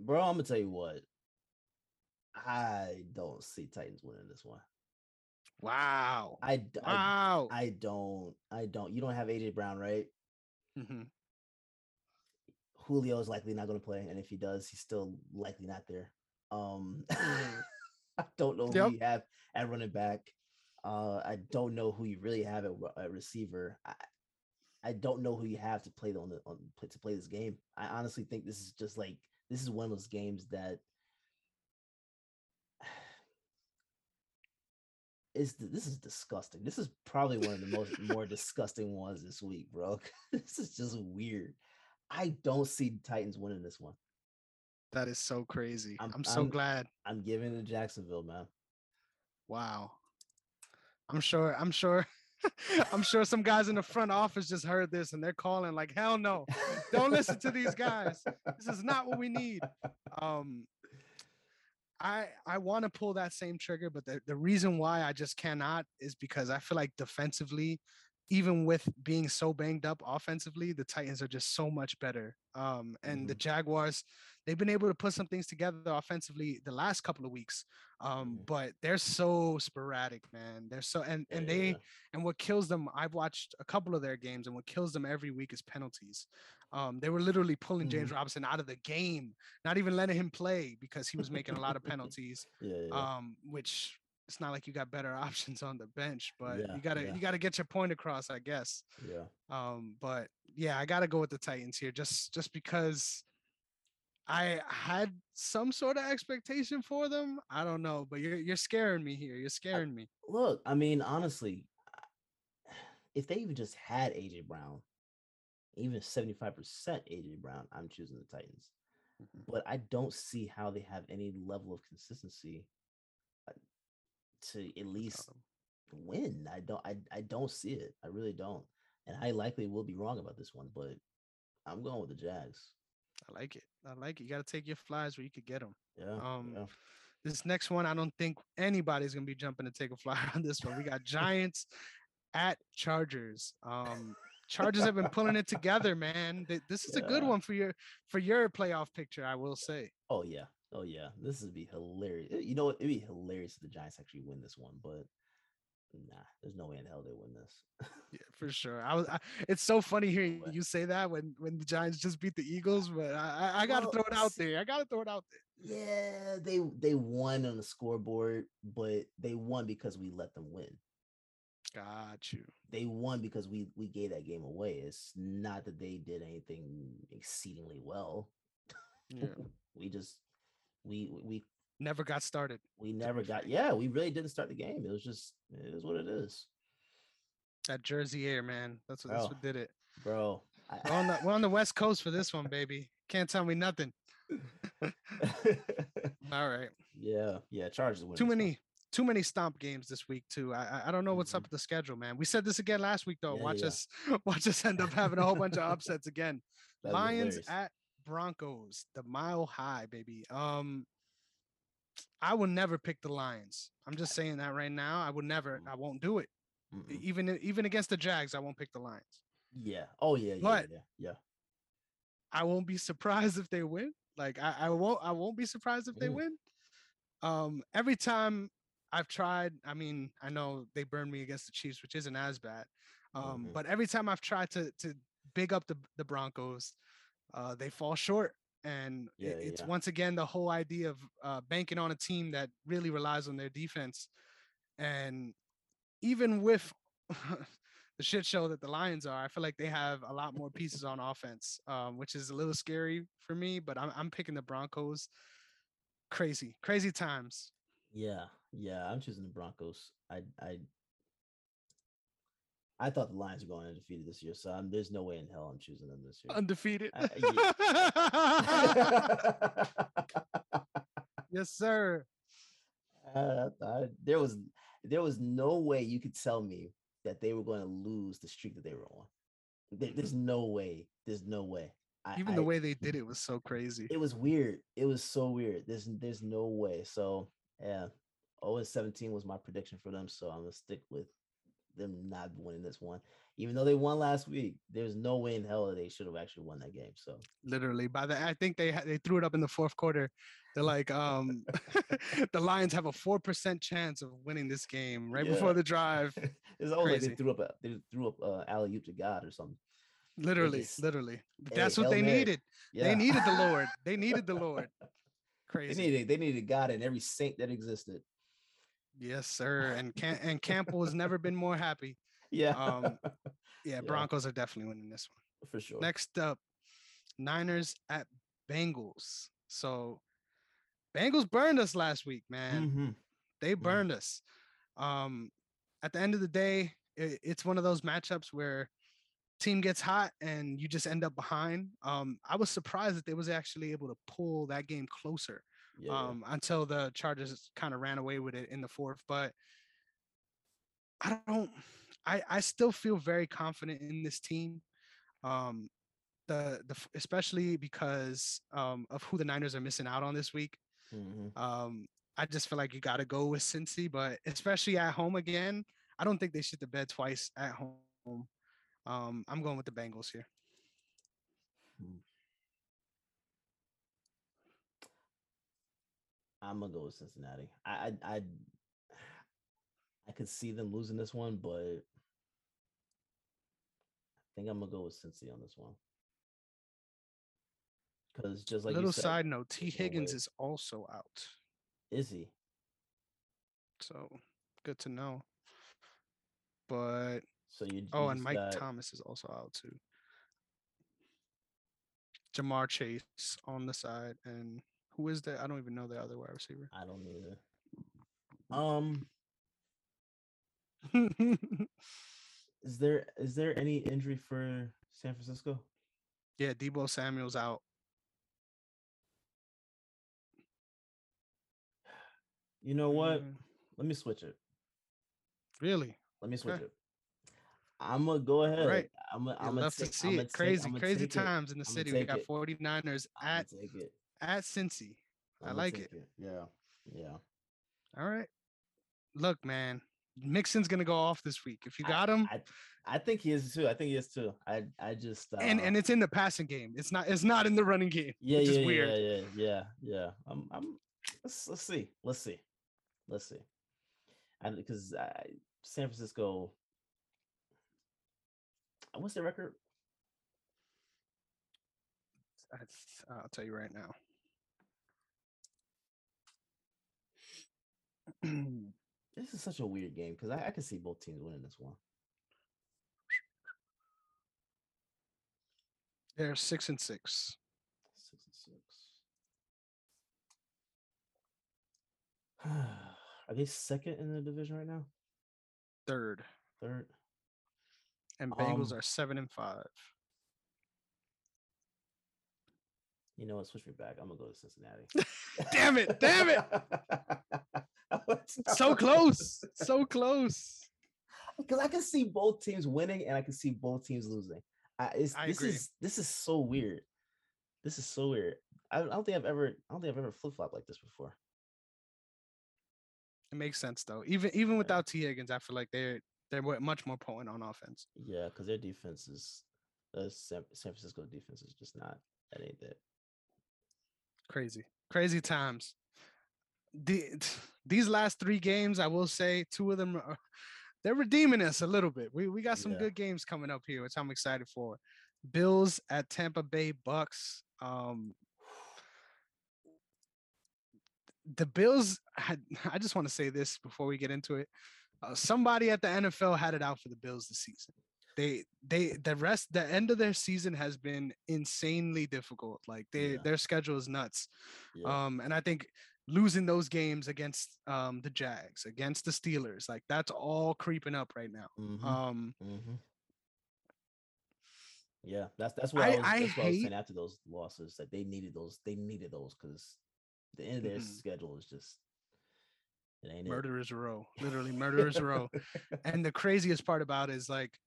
Bro, I'm gonna tell you what. I don't see Titans winning this one. Wow. I, d- I Wow. I don't. I don't. You don't have AJ Brown, right? Mhm. Julio is likely not going to play, and if he does, he's still likely not there. Um, *laughs* I don't know who Yep. you have at running back. Uh, I don't know who you really have at, at receiver. I, I don't know who you have to play on the on to play this game. I honestly think this is just like this is one of those games that *sighs* is this is disgusting. This is probably one of the most more disgusting ones this week, bro. *laughs* this is just weird. I don't see Titans winning this one. That is so crazy. I'm, I'm- so I'm- glad. I'm giving it to Jacksonville, man. Wow. I'm sure. I'm sure. *laughs* I'm sure some guys in the front office just heard this and they're calling like, "Hell no! Don't listen to these guys. This is not what we need." Um, I I want to pull that same trigger, but the, the reason why I just cannot is because I feel like defensively, even with being so banged up offensively, the Titans are just so much better. Um, and the Mhm. Jaguars, they've been able to put some things together offensively the last couple of weeks. Um, but they're so sporadic, man. They're so and and yeah, they yeah. and what kills them, I've watched a couple of their games, and what kills them every week is penalties. Um, they were literally pulling Mm-hmm. James Robinson out of the game, not even letting him play because he was making a lot of penalties. Yeah, yeah. Um, which it's not like you got better *laughs* options on the bench, but Yeah, you gotta yeah. you gotta get your point across, I guess. yeah. Um, but yeah, I gotta go with the Titans here, just just because I had some sort of expectation for them. I don't know, but you're you're scaring me here. You're scaring me. Look, I mean, honestly, if they even just had AJ Brown, even 75% AJ Brown, I'm choosing the Titans. Mhm. But I don't see how they have any level of consistency to at least Um, win. I don't I, I don't see it. I really don't. And I likely will be wrong about this one, but I'm going with the Jags. I like it. I like it. You gotta take your flies where you could get them. Yeah. Um, yeah. This next one, I don't think anybody's gonna be jumping to take a flyer *laughs* on this one. We got Giants at Chargers. Um, Chargers have been pulling it *laughs* together, man. This is a good one for your for your playoff picture, I will say. Oh yeah. Oh yeah. This would be hilarious. Eh, you know what? It'd be hilarious if the Giants actually win this one, but nah, there's no way in hell they win this. Yeah, for *laughs* sure. I was. I, it's so funny hearing you say that when when the Giants just beat the Eagles, but I I, I gotta Well, throw it out there. I gotta throw it out there. yeah, they they won on the scoreboard, but they won because we let them win. Got you. They won because we we gave that game away. It's not that they did anything exceedingly well. Yeah. *laughs* We just we we Never got started. we never got yeah, we really didn't start the game. It was just it is what it is. That Jersey air, man. That's what that's Oh. what did it. Bro. I, We're on the we're on the West Coast for this one, baby. Can't tell me nothing. *laughs* *laughs* All right. yeah, yeah, Chargers win. Too many too many stomp games this week too. I I- don't know what's up Mhm. with the schedule, man. We said this again last week though. Yeah, watch yeah. us *laughs* watch us end up having a whole bunch of upsets again. That'd Lions at Broncos, the mile high, baby. Um I will never pick the Lions. I'm just saying that right now. I would never, Mm. I won't do it. Mm-mm. Even even against the Jags, I won't pick the Lions. Yeah. Oh yeah, yeah, But- yeah, yeah. I won't be *laughs* surprised if they win. Like I, I won't I won't be surprised if they Mm. win. Um every time I've tried, I mean, I know they burned me against the Chiefs, which isn't as bad. Um, Mhm. but every time I've tried to to big up the the Broncos, uh, they fall short. And it- it's yeah. once again the whole idea of uh, banking on a team that really relies on their defense. And even with *laughs* the shit show that the Lions are, I feel like they have a lot more pieces on offense, um, which is a little scary for me. But I'm I'm picking the Broncos. Crazy, crazy times. Yeah, yeah, I'm choosing the Broncos. I I I thought the Lions were going undefeated this year, so I'm, there's no way in hell I'm choosing them this year. Undefeated. Uh, *laughs* yes, sir. Uh, I, there was there was no way you could tell me that they were going to lose the streak that they were on. There- there's no way. There's no way. I, Even the I- way they did it was so crazy. it was weird. It was so weird. There's there's no way. So yeah, 0 and 17 was my prediction for them. So I'm gonna stick with them not winning this one. Even though they won last week, there's no way in hell that they should have actually won that game. So Literally, by the I think they they threw it up in the fourth quarter. They're like, um, *laughs* the Lions have a four percent chance of winning this game right before the drive. *laughs* it's almost like they threw up a they threw up uh, alley oop to God or something. Literally, just- literally. Hey, That's what they Mary. needed. Yeah, *laughs* They needed the Lord. They needed the Lord. Crazy. they needed they needed God and every saint that existed. Yes, sir. And Cam- *laughs* and Campbell has never been more happy. Yeah, Um, *laughs* Yeah, Yeah. Broncos are definitely winning this one. for sure. Next up, Niners at Bengals. So Bengals burned us last week, man. Mhm. They Mhm. burned us. Um, at the end of the day, i it's one of those matchups where team gets hot and you just end up behind. Um, I was surprised that they was actually able to pull that game closer Yeah, um, until the Chargers kind of ran away with it in the fourth. But I don't. I I still feel very confident in this team. Um, the the especially because um, of who the Niners are missing out on this week. Mhm. Um, I just feel like you got to go with Cincy, but especially at home again, I don't think they shit the bed twice at home home. Um, I'm going with the Bengals here. I'm gonna go with Cincinnati. I I I, I could see them losing this one, but I think I'm gonna go with Cincy on this one. Because just like you Little said, side note: Tee Higgins is also out, is he? so good to know. But So you oh, and Mike Thomas is also out too. Ja'Marr Chase on the side, and who is that? I don't even know the other wide receiver. I don't either. Um, *laughs* is there is there any injury for San Francisco? yeah, Deebo Samuel's out. You know what? Mm, Let me switch it. Really? Let me switch Okay. it. I'm gonna go ahead. right. I'm gonna, I'm gonna love take, to see I'ma it. take- Crazy, crazy take it. times in the city. We got it. 49ers I'ma at. At Cincy. I like take it. Yeah, yeah. All right. Look, man, Mixon's gonna go off this week. If you got him, I, I think he is too. I think he is too. I I just uh, and and it's in the passing game. It's not. It's not in the running game. yeah yeah yeah, weird. yeah yeah yeah yeah. I'm I'm let's let's see let's see let's see. And because I, San Francisco, what's their record? I'll tell you right now. *clears throat* This is such a weird game because I, I can see both teams winning this one. They're six and six. Six and six. *sighs* Are they second in the division right now? Third, Third. and Bengals Um, are seven and five. You know what? Switch me back. I'm gonna go to Cincinnati. *laughs* Damn it, damn it. *laughs* *laughs* *laughs* So close, so close. Because I can see both teams winning and I can see both teams losing. I, this agree. is this is so weird. This is so weird. I, I don't think I've ever I don't think I've ever flip flop like this before. It makes sense though. Even even without Tee Higgins, I feel like they're they're much more potent on offense. Yeah, because their defense is uh, San, San Francisco defense is just not that ain't that. Crazy, crazy times. The *sighs* these last three games, I will say, two of them are they're redeeming us a little bit. We we got some Yeah. good games coming up here, which I'm excited for. Bills at Tampa Bay Bucks. Um, the Bills had. *sighs* I just want to say this before we get into it. Uh, somebody at the NFL had it out for the Bills this season. They they the rest the end of their season has been insanely difficult. Like they Yeah. their schedule is nuts. Yeah. Um, and I think losing those games against um the Jags, against the Steelers, like that's all creeping up right now. Mhm, Um, mhm. Yeah, that's that's what I- I, was, I that's what I was saying after those losses that they needed those they needed those because the end of their Mhm. schedule is just it ain't it. murderers row, literally murderers row. *laughs* And the craziest part about it is like,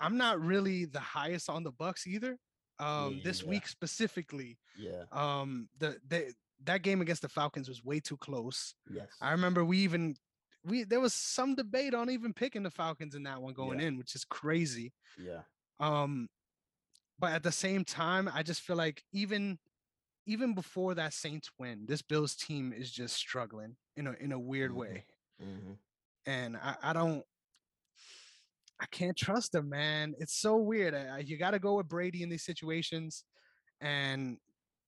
I'm not really the highest on the Bucks either. Um, this Yeah. week specifically, Yeah. um, the the that game against the Falcons was way too close. Yes. I remember we even we there was some debate on even picking the Falcons in that one going Yeah. in, which is crazy. yeah. Um, but at the same time, I just feel like even even before that Saints win, this Bills team is just struggling in a in a weird Mhm. way, hmm and I, I don't. I can't trust them, man. It's so weird. I- you got to go with Brady in these situations, and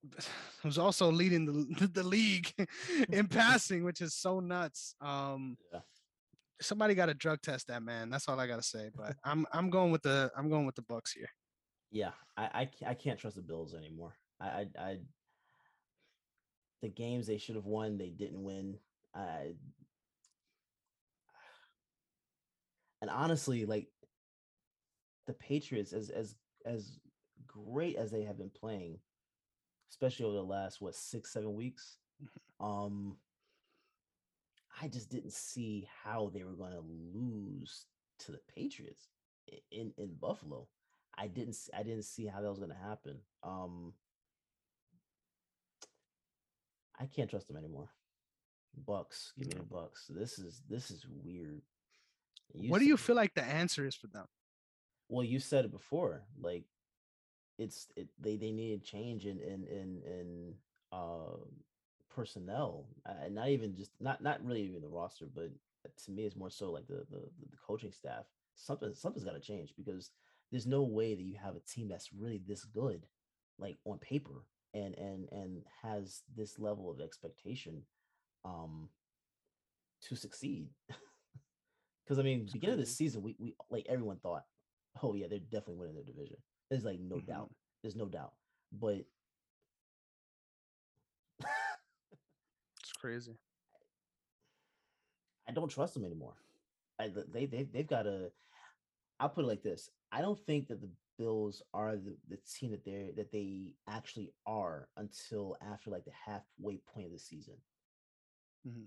*sighs* who's also leading the *laughs* the league *laughs* in passing, which is so nuts. Um, Yeah. somebody got to drug test that man. That's all I gotta say. But I'm I'm going with the I'm going with the Bucks here. Yeah. I I, I can't trust the Bills anymore. I I, I the games they should have won, they didn't win. I *sighs* and honestly, like the Patriots, as as as great as they have been playing, especially over the last what six seven weeks, um, I just didn't see how they were going to lose to the Patriots in in Buffalo. I didn't I didn't see how that was going to happen. Um, I can't trust them anymore. Bucks, give me the Bucks. This is this is weird. what do you feel like the answer is for them? Well, you said it before. Like it's it, they they needed change in in in in uh personnel, uh, not even just not not really even the roster, but to me, it's more so like the the, the coaching staff. Something something's got to change because there's no way that you have a team that's really this good, like on paper, and and and has this level of expectation, um, to succeed. *laughs* Because I mean, beginning of the season, we we like everyone thought, oh yeah, they're definitely winning their division. There's like no mm-hmm. doubt. There's no doubt. But it's crazy. I don't trust them anymore. I, they they they've got a. I'll put it like this: I don't think that the Bills are the, the team that they that they actually are until after like the halfway point of the season. Mm-hmm.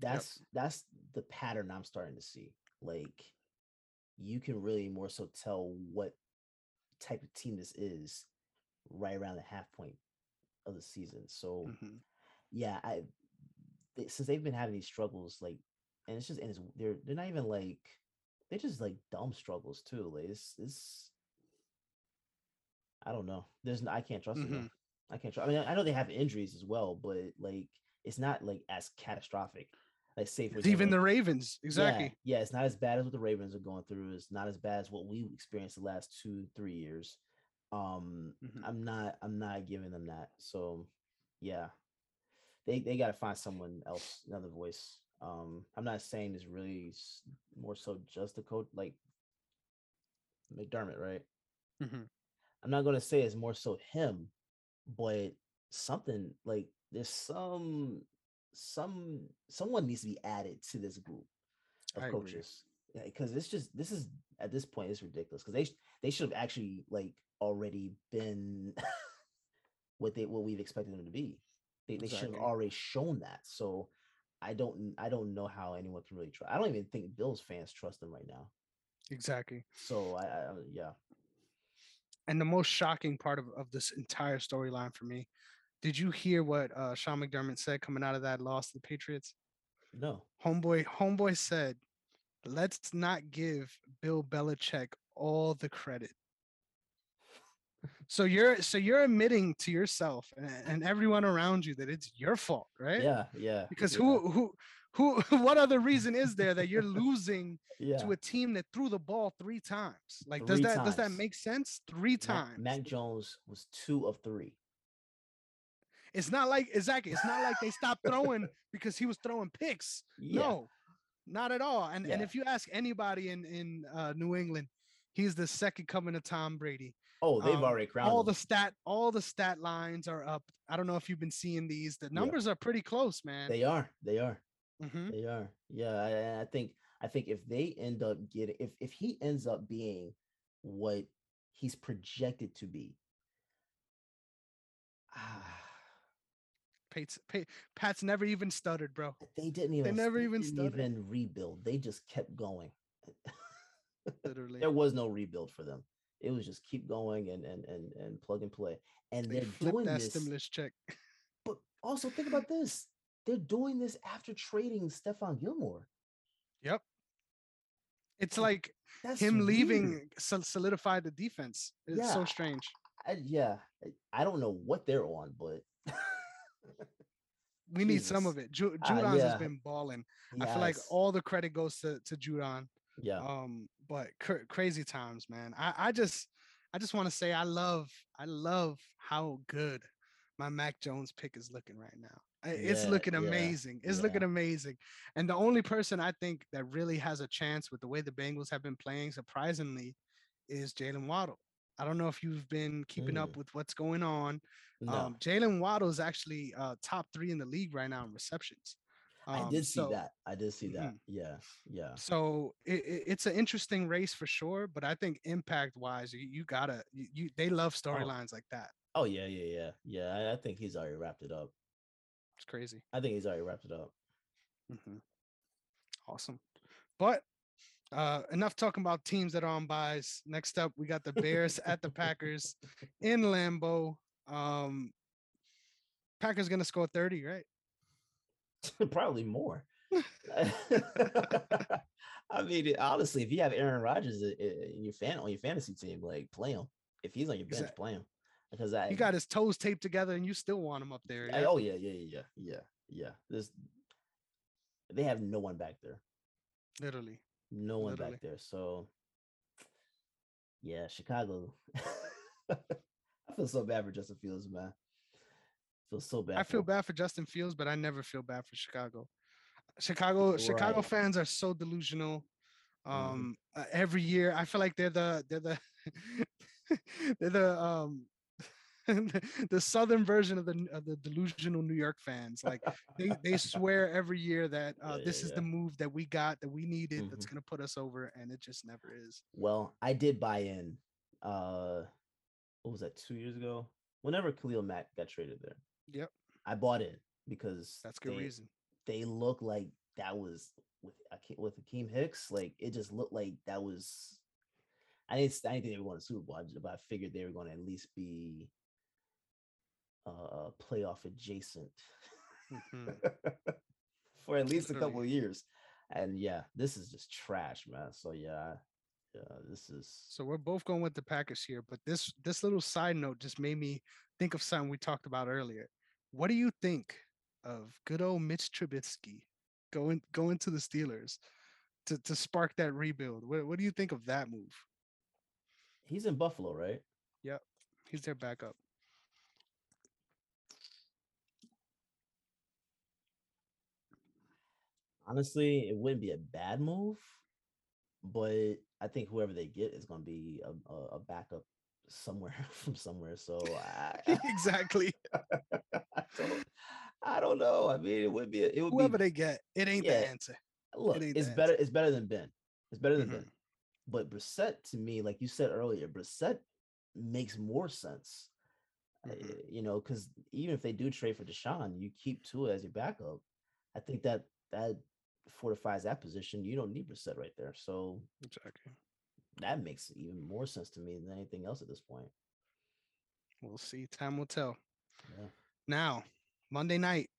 That's yep. that's the pattern I'm starting to see. Like, you can really more so tell what type of team this is right around the half point of the season. So, mm-hmm. yeah, I they, since they've been having these struggles, like, and it's just and it's they're they're not even like they're just like dumb struggles too. Like it's it's I don't know. There's I can't trust mm-hmm. them. I can't trust. I mean, I know they have injuries as well, but like it's not like as catastrophic. Like say for even the Ravens, exactly. Yeah, yeah, it's not as bad as what the Ravens are going through. It's not as bad as what we experienced the last two, three years. Um, mm-hmm. I'm not I'm not giving them that. So yeah, they they got to find someone else, another voice. Um, I'm not saying it's really more so just the coach, like McDermott, right? Mm-hmm. I'm not gonna say it's more so him, but something like there's some some someone needs to be added to this group of I coaches because yeah, it's just this is at this point it's ridiculous because they they should have actually like already been *laughs* what they what we've expected them to be. They, they exactly. should have already shown that. So I don't I don't know how anyone can really try. I don't even think Bills fans trust them right now. Exactly. So I, I yeah. And the most shocking part of, of this entire storyline for me, did you hear what uh, Sean McDermott said coming out of that loss to the Patriots? No. Homeboy, homeboy said, let's not give Bill Belichick all the credit so you're so you're admitting to yourself and, and, everyone around you that it's your fault right yeah yeah because yeah. who who who *laughs* what other reason is there that you're losing *laughs* yeah. to a team that threw the ball three times like three does that times. does that make sense three times mac, mac jones was two of three it's not like exactly it's not like they stopped throwing *laughs* because he was throwing picks yeah. no not at all and and if you ask anybody in in uh, new england he's the second coming of tom brady Oh, they've um, already crowned all him. the stat, all the stat lines are up. I don't know if you've been seeing these. The numbers yeah. are pretty close, man. They are. They are. Mm-hmm. They are. Yeah, I, I, think. I think if they end up getting, if if he ends up being what he's projected to be, ah. Pat's, Pat's never even stuttered, bro. They didn't even. They never even stuttered. even rebuild. They just kept going. *laughs* Literally, there was no rebuild for them. It was just keep going and and and and plug and play. And they are doing that this stimulus check. *laughs* But also think about this: they're doing this after trading Stephon Gilmore. Yep. It's like That's him weird. leaving solidified the defense. It's yeah, so strange. I, yeah, I don't know what they're on, but *laughs* we need some of it. Ju- Judon uh, yeah. has been balling. Yes. I feel like all the credit goes to to Judon. Yeah. Um, but cr- crazy times, man. I, I just I just want to say I love I love how good my Mac Jones pick is looking right now. It's yeah, looking amazing. Yeah, it's yeah. looking amazing. And the only person I think that really has a chance with the way the Bengals have been playing, surprisingly, is Jaylen Waddle. I don't know if you've been keeping mm. up with what's going on. No. Um, Jaylen Waddle is actually uh, top three in the league right now in receptions. Um, I did see so, that. I did see that. Mm-hmm. Yeah, yeah. So it, it, it's an interesting race for sure, but I think impact wise, you, you gotta you, you, they love oh. storylines oh. like that. Oh yeah, yeah, yeah, yeah. I, I, think he's already wrapped it up. It's crazy. I think he's already wrapped it up. Mm-hmm. Awesome, but uh, enough talking about teams that are on byes. Next up, we got the Bears at the Packers in Lambeau. Um, Packers gonna score thirty, right? *laughs* probably more. *laughs* *laughs* I mean, honestly, if you have Aaron Rodgers in your fan on your fantasy team, like play him. If he's on your bench, exactly. play him. Because I, he got his toes taped together, and you still want him up there. Yeah? I, oh yeah, yeah, yeah, yeah, yeah. This they have no one back there. Literally, no one Literally. back there. So yeah, Chicago. *laughs* I feel so bad for Justin Fields, man. I feel so bad. I feel bad for Justin Fields, but I never feel bad for Chicago. Chicago, right. Chicago fans are so delusional. Mm-hmm. Um, mm-hmm. uh, every year, I feel like they're the they're the *laughs* they're the um *laughs* the southern version of the of the delusional New York fans. Like they they swear every year that uh, yeah, this yeah, is yeah. the move that we got that we needed mm-hmm. that's gonna put us over, and it just never is. Well, I did buy in. Uh, what was that? Two years ago, whenever Khalil Mack got traded there. Yep. I bought in because that's good they, reason. They look like that was with with Akiem Hicks. Like it just looked like that was. I didn't. I didn't think they were going to Super Bowl, but I figured they were going to at least be uh, playoff adjacent mm-hmm. *laughs* for at least a couple of years. And yeah, this is just trash, man. So yeah, yeah, this is. So we're both going with the Packers here, but this this little side note just made me think of something we talked about earlier. What do you think of good old Mitch Trubisky going going to the Steelers to to spark that rebuild? What what do you think of that move? He's in Buffalo, right? Yep, he's their backup. Honestly, it wouldn't be a bad move, but I think whoever they get is going to be a, a, backup somewhere *laughs* from somewhere. So I, *laughs* exactly. *laughs* I, don't, I don't know. I mean, it would be it would whoever be, they get. It ain't yeah, the answer. Look, it it's better. Answer. It's better than Ben. It's better than mm-hmm. Ben. But Brissett, to me, like you said earlier, Brissett makes more sense. Mm-hmm. Uh, you know, because even if they do trade for Deshaun, you keep Tua as your backup. I think that that fortifies that position, you don't need Brissett right there. So exactly that makes even more sense to me than anything else at this point. We'll see. Time will tell. Yeah. Now, Monday night,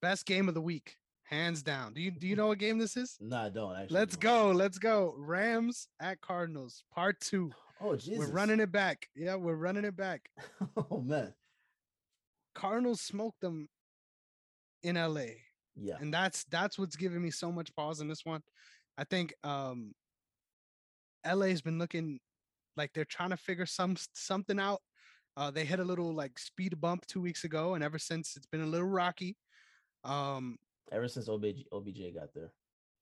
best game of the week, hands down. Do you do you *laughs* know what game this is? No, I don't. Actually, let's go. Let's go. Rams at Cardinals, part two. Oh, Jesus. We're running it back. Yeah, we're running it back. *laughs* oh man. Cardinals smoked them in LA. Yeah. And that's that's what's giving me so much pause in this one. I think um LA's been looking like they're trying to figure some something out. Uh they hit a little like speed bump 2 weeks ago and ever since it's been a little rocky. Um ever since OBJ OBJ got there.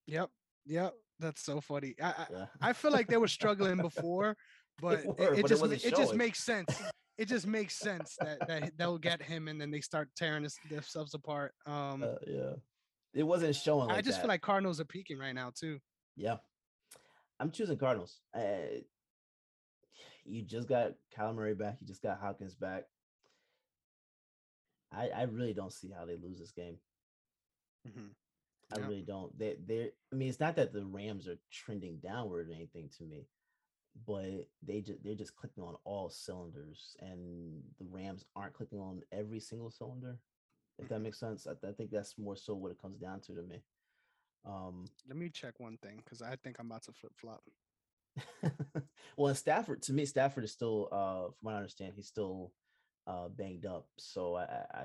Yep. Yep. That's so funny. I yeah. I, I feel like they were struggling before, *laughs* but were, it, it but just it, it just makes sense it just makes sense that, that they'll get him and then they start tearing this, themselves apart. Um, uh, yeah, it wasn't showing. Like I just that. feel like Cardinals are peaking right now too. Yeah, I'm choosing Cardinals. Uh, you just got Kyler Murray back. You just got Hopkins back. I I really don't see how they lose this game. Mm-hmm. I really don't. They they. I mean, it's not that the Rams are trending downward or anything to me but they just they're just clicking on all cylinders, and the Rams aren't clicking on every single cylinder. If that mm-hmm. makes sense, I, I think that's more so what it comes down to to me. Um, Let me check one thing because I think I'm about to flip flop. *laughs* well, Stafford, to me, Stafford is still, uh, from what I understand, he's still uh, banged up. So I, I,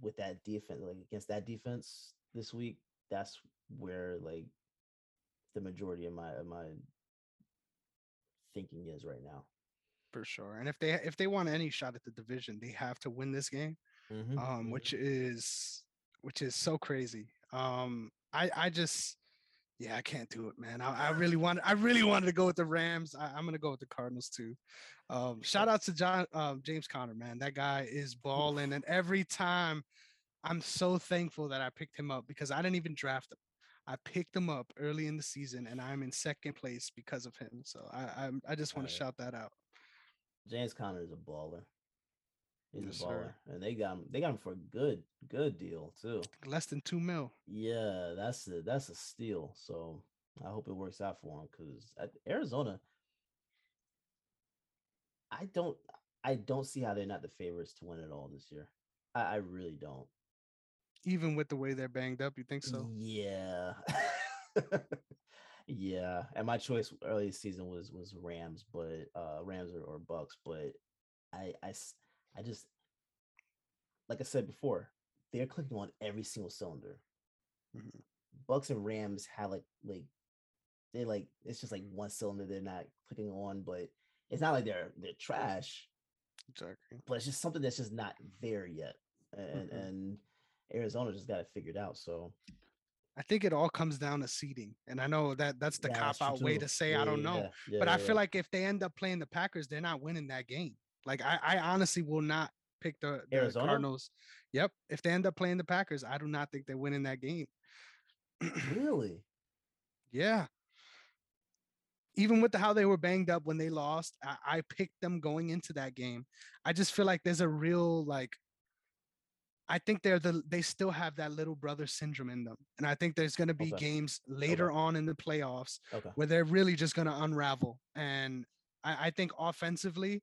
with that defense, like against that defense this week, that's where like the majority of my of my thinking is right now. For sure. And if they if they want any shot at the division, they have to win this game. Mm-hmm. Um, mm-hmm. which is which is so crazy. Um, I I just yeah, I can't do it, man. I, I really want I really wanted to go with the Rams. I, am gonna go with the Cardinals too. Um, shout out to John um, James Conner, man. That guy is balling, and every time I'm so thankful that I picked him up because I didn't even draft him. I picked him up early in the season, and I'm in second place because of him. So I I, I just want right. to shout that out. James Conner is a baller. He's yes, a baller, sir. and they got him. They got him for a good, good deal too. Less than two mil. Yeah, that's a that's a steal. So I hope it works out for him because Arizona, I don't, I don't see how they're not the favorites to win it all this year. I, I really don't. Even with the way they're banged up. You think so? Yeah. *laughs* yeah. And my choice early season was was Rams, but uh Rams or, or Bucks, but I, I I just like I said before, they're clicking on every single cylinder. Mm-hmm. Bucks and Rams have like like they like it's just like one cylinder they're not clicking on, but it's not like they're they're trash. Exactly. But it's just something that's just not there yet. And mm-hmm. and Arizona just got it figured out. So I think it all comes down to seeding. And I know that that's the yeah, cop out way to say yeah, I don't know. Yeah, but I feel like if they end up playing the Packers, they're not winning that game. Like I, I honestly will not pick the, the Cardinals. Yep. If they end up playing the Packers, I do not think they're winning that game. really? *clears throat* Yeah. Even with the, how they were banged up when they lost, I, I picked them going into that game. I just feel like there's a real like I think they're the they still have that little brother syndrome in them. And I think there's gonna be okay. games later okay. on in the playoffs okay. where they're really just gonna unravel. And I, I think offensively,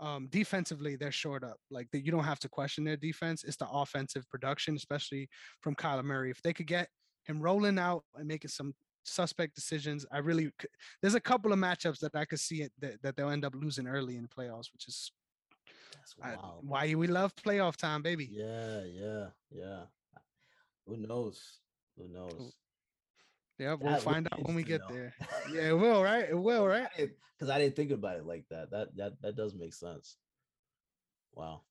um, defensively, they're short up. Like the, you don't have to question their defense. It's the offensive production, especially from Kyler Murray. If they could get him rolling out and making some suspect decisions, I really could, there's a couple of matchups that I could see it that, that they'll end up losing early in the playoffs, which is I, why we love playoff time, baby. Yeah, yeah, yeah. Who knows? Who knows? Yeah, we'll that find out when we get know. there. *laughs* Yeah, it will, right? It will, right? Because I didn't think about it like that. That that that does make sense. Wow.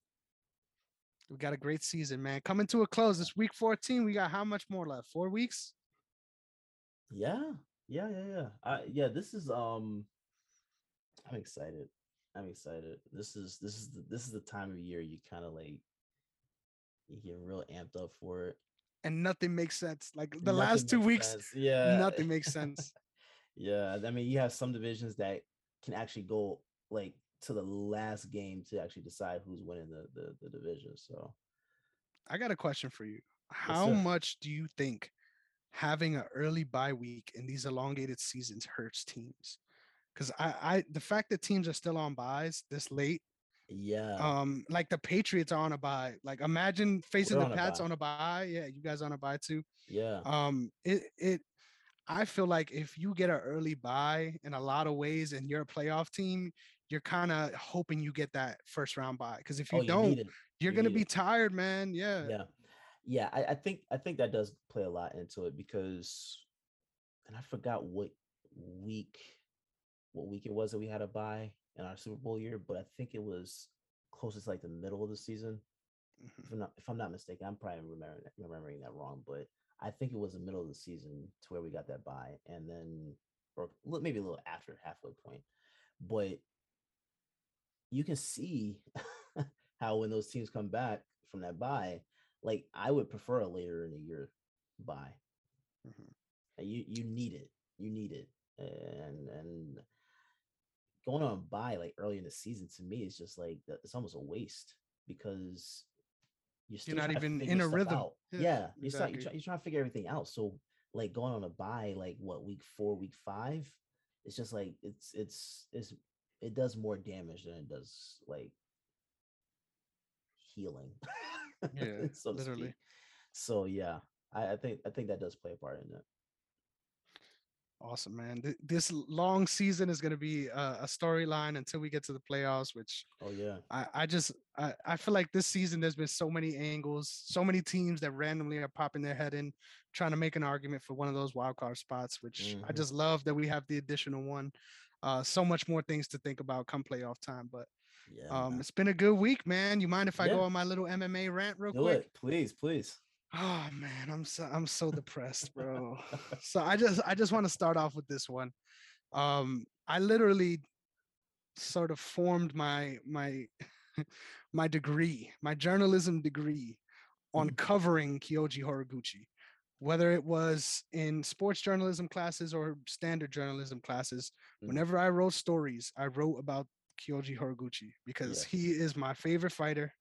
We got a great season, man. Coming to a close. This week 14. We got how much more left? Four weeks? Yeah. Yeah, yeah, yeah. I, yeah, this is um I'm excited. I'm excited. This is this is the, this is the time of year you kind of like you get real amped up for it and nothing makes sense. Like the nothing last two weeks, sense. yeah, nothing makes sense. *laughs* yeah, I mean, you have some divisions that can actually go like to the last game to actually decide who's winning the the, the division. So, I got a question for you. How yes, much do you think having an early bye week in these elongated seasons hurts teams? Because I, I, the fact that teams are still on byes this late yeah. Um, like the Patriots are on a bye. Like imagine facing the Pats on a bye. Yeah, you guys on a bye too. Yeah. Um, it it I feel like if you get an early bye in a lot of ways and you're a playoff team, you're kind of hoping you get that first round bye. Because if you, oh, don't, you are gonna be it. tired, man. Yeah. Yeah. Yeah. I, I think I think that does play a lot into it because and I forgot what week what week it was that we had a bye in our Super Bowl year, but I think it was closest like the middle of the season. Mm-hmm. If I'm not if I'm not mistaken, I'm probably remembering remembering that wrong, but I think it was the middle of the season to where we got that bye, and then or maybe a little after halfway point. But you can see *laughs* how when those teams come back from that bye, like I would prefer a later in the year bye. Mm-hmm. You you need it. You need it. And and going on bye like early in the season to me is just like it's almost a waste because you're, you're not even in a rhythm. Out. Yeah, yeah you're, exactly. you're, try, you're trying to figure everything out. So like going on a bye like what week four, week five, it's just like it's it's it's it does more damage than it does like healing. Yeah, *laughs* so literally. Speak. So yeah, I, I think I think that does play a part in it. Awesome, man. This long season is going to be a, a storyline until we get to the playoffs, which oh yeah, I, I just I, I feel like this season there's been so many angles, so many teams that randomly are popping their head in, trying to make an argument for one of those wild card spots, which mm-hmm. I just love that we have the additional one. Uh, so much more things to think about come playoff time, but yeah, um, it's been a good week, man. You mind if I yeah. go on my little MMA rant real Do quick? It. Please, please. Oh man, I'm so I'm so depressed, bro. *laughs* so I just I just want to start off with this one. Um, I literally sort of formed my my *laughs* my degree, my journalism degree on mm. covering Kyoji Horiguchi, whether it was in sports journalism classes or standard journalism classes. Mm. Whenever I wrote stories, I wrote about Kyoji Horiguchi because yeah. he is my favorite fighter.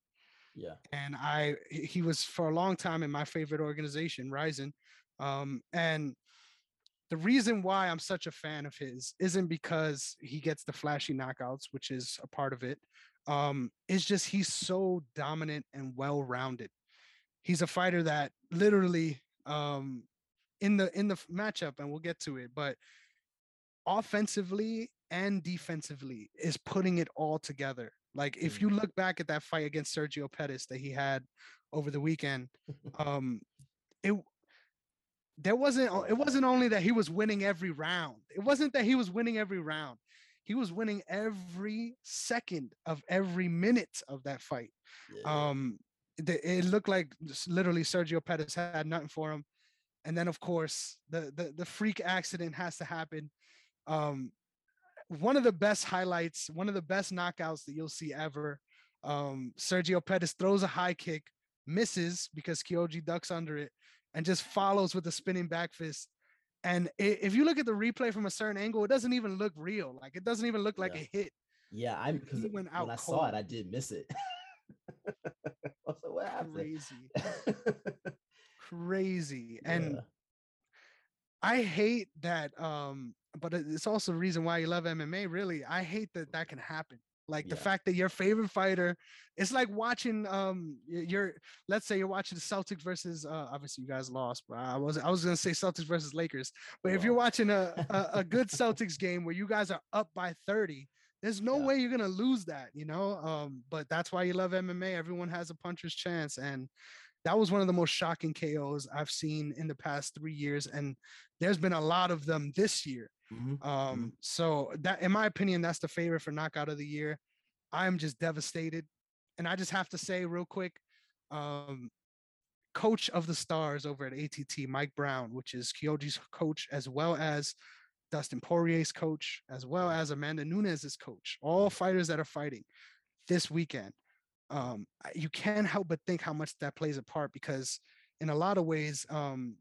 Yeah. And I he was for a long time in my favorite organization, Rizin. Um, and the reason why I'm such a fan of his isn't because he gets the flashy knockouts, which is a part of it. Um, it's just he's so dominant and well-rounded. he's a fighter that literally um in the in the matchup, and we'll get to it, but offensively and defensively is putting it all together. Like if you mm. look back at that fight against Sergio Pettis that he had over the weekend, *laughs* um, it there wasn't it wasn't only that he was winning every round. It wasn't that he was winning every round. He was winning every second of every minute of that fight. Yeah. Um, it, it looked like literally Sergio Pettis had nothing for him. And then of course the the, the freak accident has to happen. Um, one of the best highlights, one of the best knockouts that you'll see ever. Um, Sergio Pettis throws a high kick, misses because Kyoji ducks under it, and just follows with a spinning back fist. And if you look at the replay from a certain angle, it doesn't even look real. Like it doesn't even look like yeah. a hit. Yeah, I'm because when I saw it, I did miss it. *laughs* I was like, what happened? Crazy. *laughs* Crazy. And yeah. I hate that um but it's also the reason why you love MMA. Really, I hate that that can happen. Like yeah. the fact that your favorite fighter, it's like watching um your let's say you're watching the Celtics versus uh obviously you guys lost, but I was I was gonna say Celtics versus Lakers. But wow. if you're watching a, *laughs* a, a good Celtics game where you guys are up by 30, there's no yeah. way you're gonna lose that, you know. Um, but that's why you love MMA. Everyone has a puncher's chance, and that was one of the most shocking KOs I've seen in the past three years, and there's been a lot of them this year. Mm-hmm. Um, mm-hmm. so that, in my opinion, that's the favorite for knockout of the year. I'm just devastated, and I just have to say real quick, um, coach of the stars over at ATT, Mike Brown, which is Kyoji's coach, as well as Dustin Poirier's coach, as well as Amanda Nunes's coach, all fighters that are fighting this weekend. Um, you can't help but think how much that plays a part because in a lot of ways, um,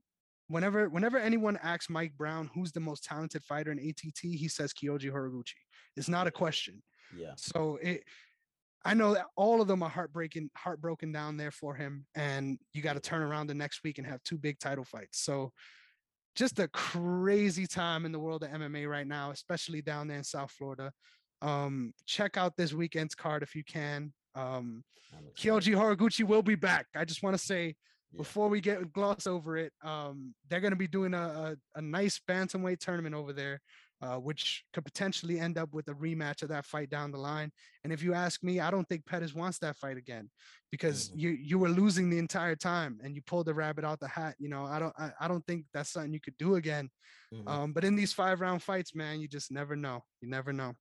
whenever whenever anyone asks Mike Brown who's the most talented fighter in ATT, he says Kyoji Horiguchi. It's not a question. Yeah. So it I know that all of them are heartbreaking, heartbroken down there for him. And you got to turn around the next week and have two big title fights. So just a crazy time in the world of MMA right now, especially down there in South Florida. Um, check out this weekend's card if you can. Um, Kyoji Horiguchi will be back. I just want to say yeah. before we get gloss over it, um, they're going to be doing a, a, a, nice bantamweight tournament over there, uh, which could potentially end up with a rematch of that fight down the line. And if you ask me, I don't think Pettis wants that fight again because mm-hmm. you you were losing the entire time and you pulled the rabbit out the hat. You know, I don't I, I don't think that's something you could do again. Mm-hmm. Um, but in these five round fights, man, you just never know. You never know.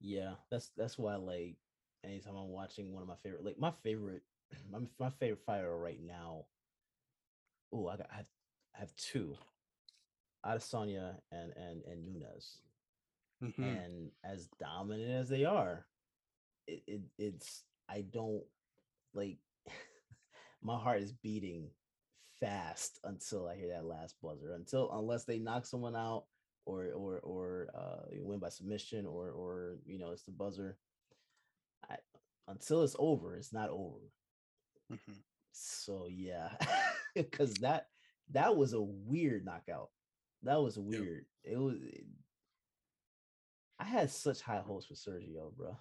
Yeah, that's that's why like anytime I'm watching one of my favorite, like my favorite, *clears throat* my, my favorite fighter right now oh, I, got, I have, I have two, Adesanya and and and Nunes, mm-hmm. and as dominant as they are, it, it it's I don't like. *laughs* my heart is beating fast until I hear that last buzzer. Until unless they knock someone out or or or uh, win by submission or or you know it's the buzzer. I, until it's over, it's not over. Mm-hmm. So yeah, *laughs* *laughs* because that that was a weird knockout. That was weird. It was. It, I had such high hopes for Sergio, bro.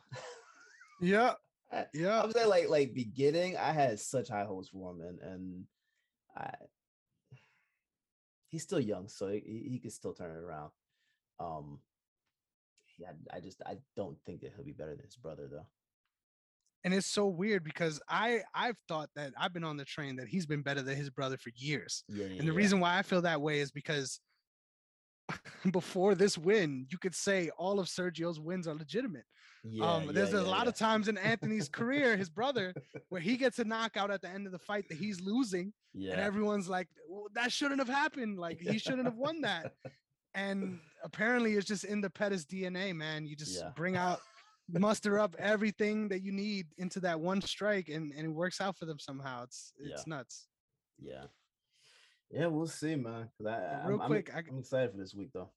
yeah, *laughs* yeah. I was saying like like beginning, I had such high hopes for him, and and I he's still young, so he, he can still turn it around. Um, yeah, I just I don't think that he'll be better than his brother though and it's so weird because I I've thought that I've been on the train that he's been better than his brother for years. Yeah, yeah, and the yeah. reason why I feel that way is because *laughs* before this win, you could say all of Sergio's wins are legitimate. Yeah, um, there's a lot of times in Anthony's career, his brother, *laughs* where he gets a knockout at the end of the fight that he's losing, and everyone's like, well, "That shouldn't have happened. Like he shouldn't have won that." *laughs* And apparently, it's just in the Pettis DNA, man. You just bring out muster up everything that you need into that one strike and, and it works out for them somehow. It's it's yeah. nuts. Yeah. Yeah, we'll see, man. I, Real I'm, quick, I'm, I'm, excited for this week though.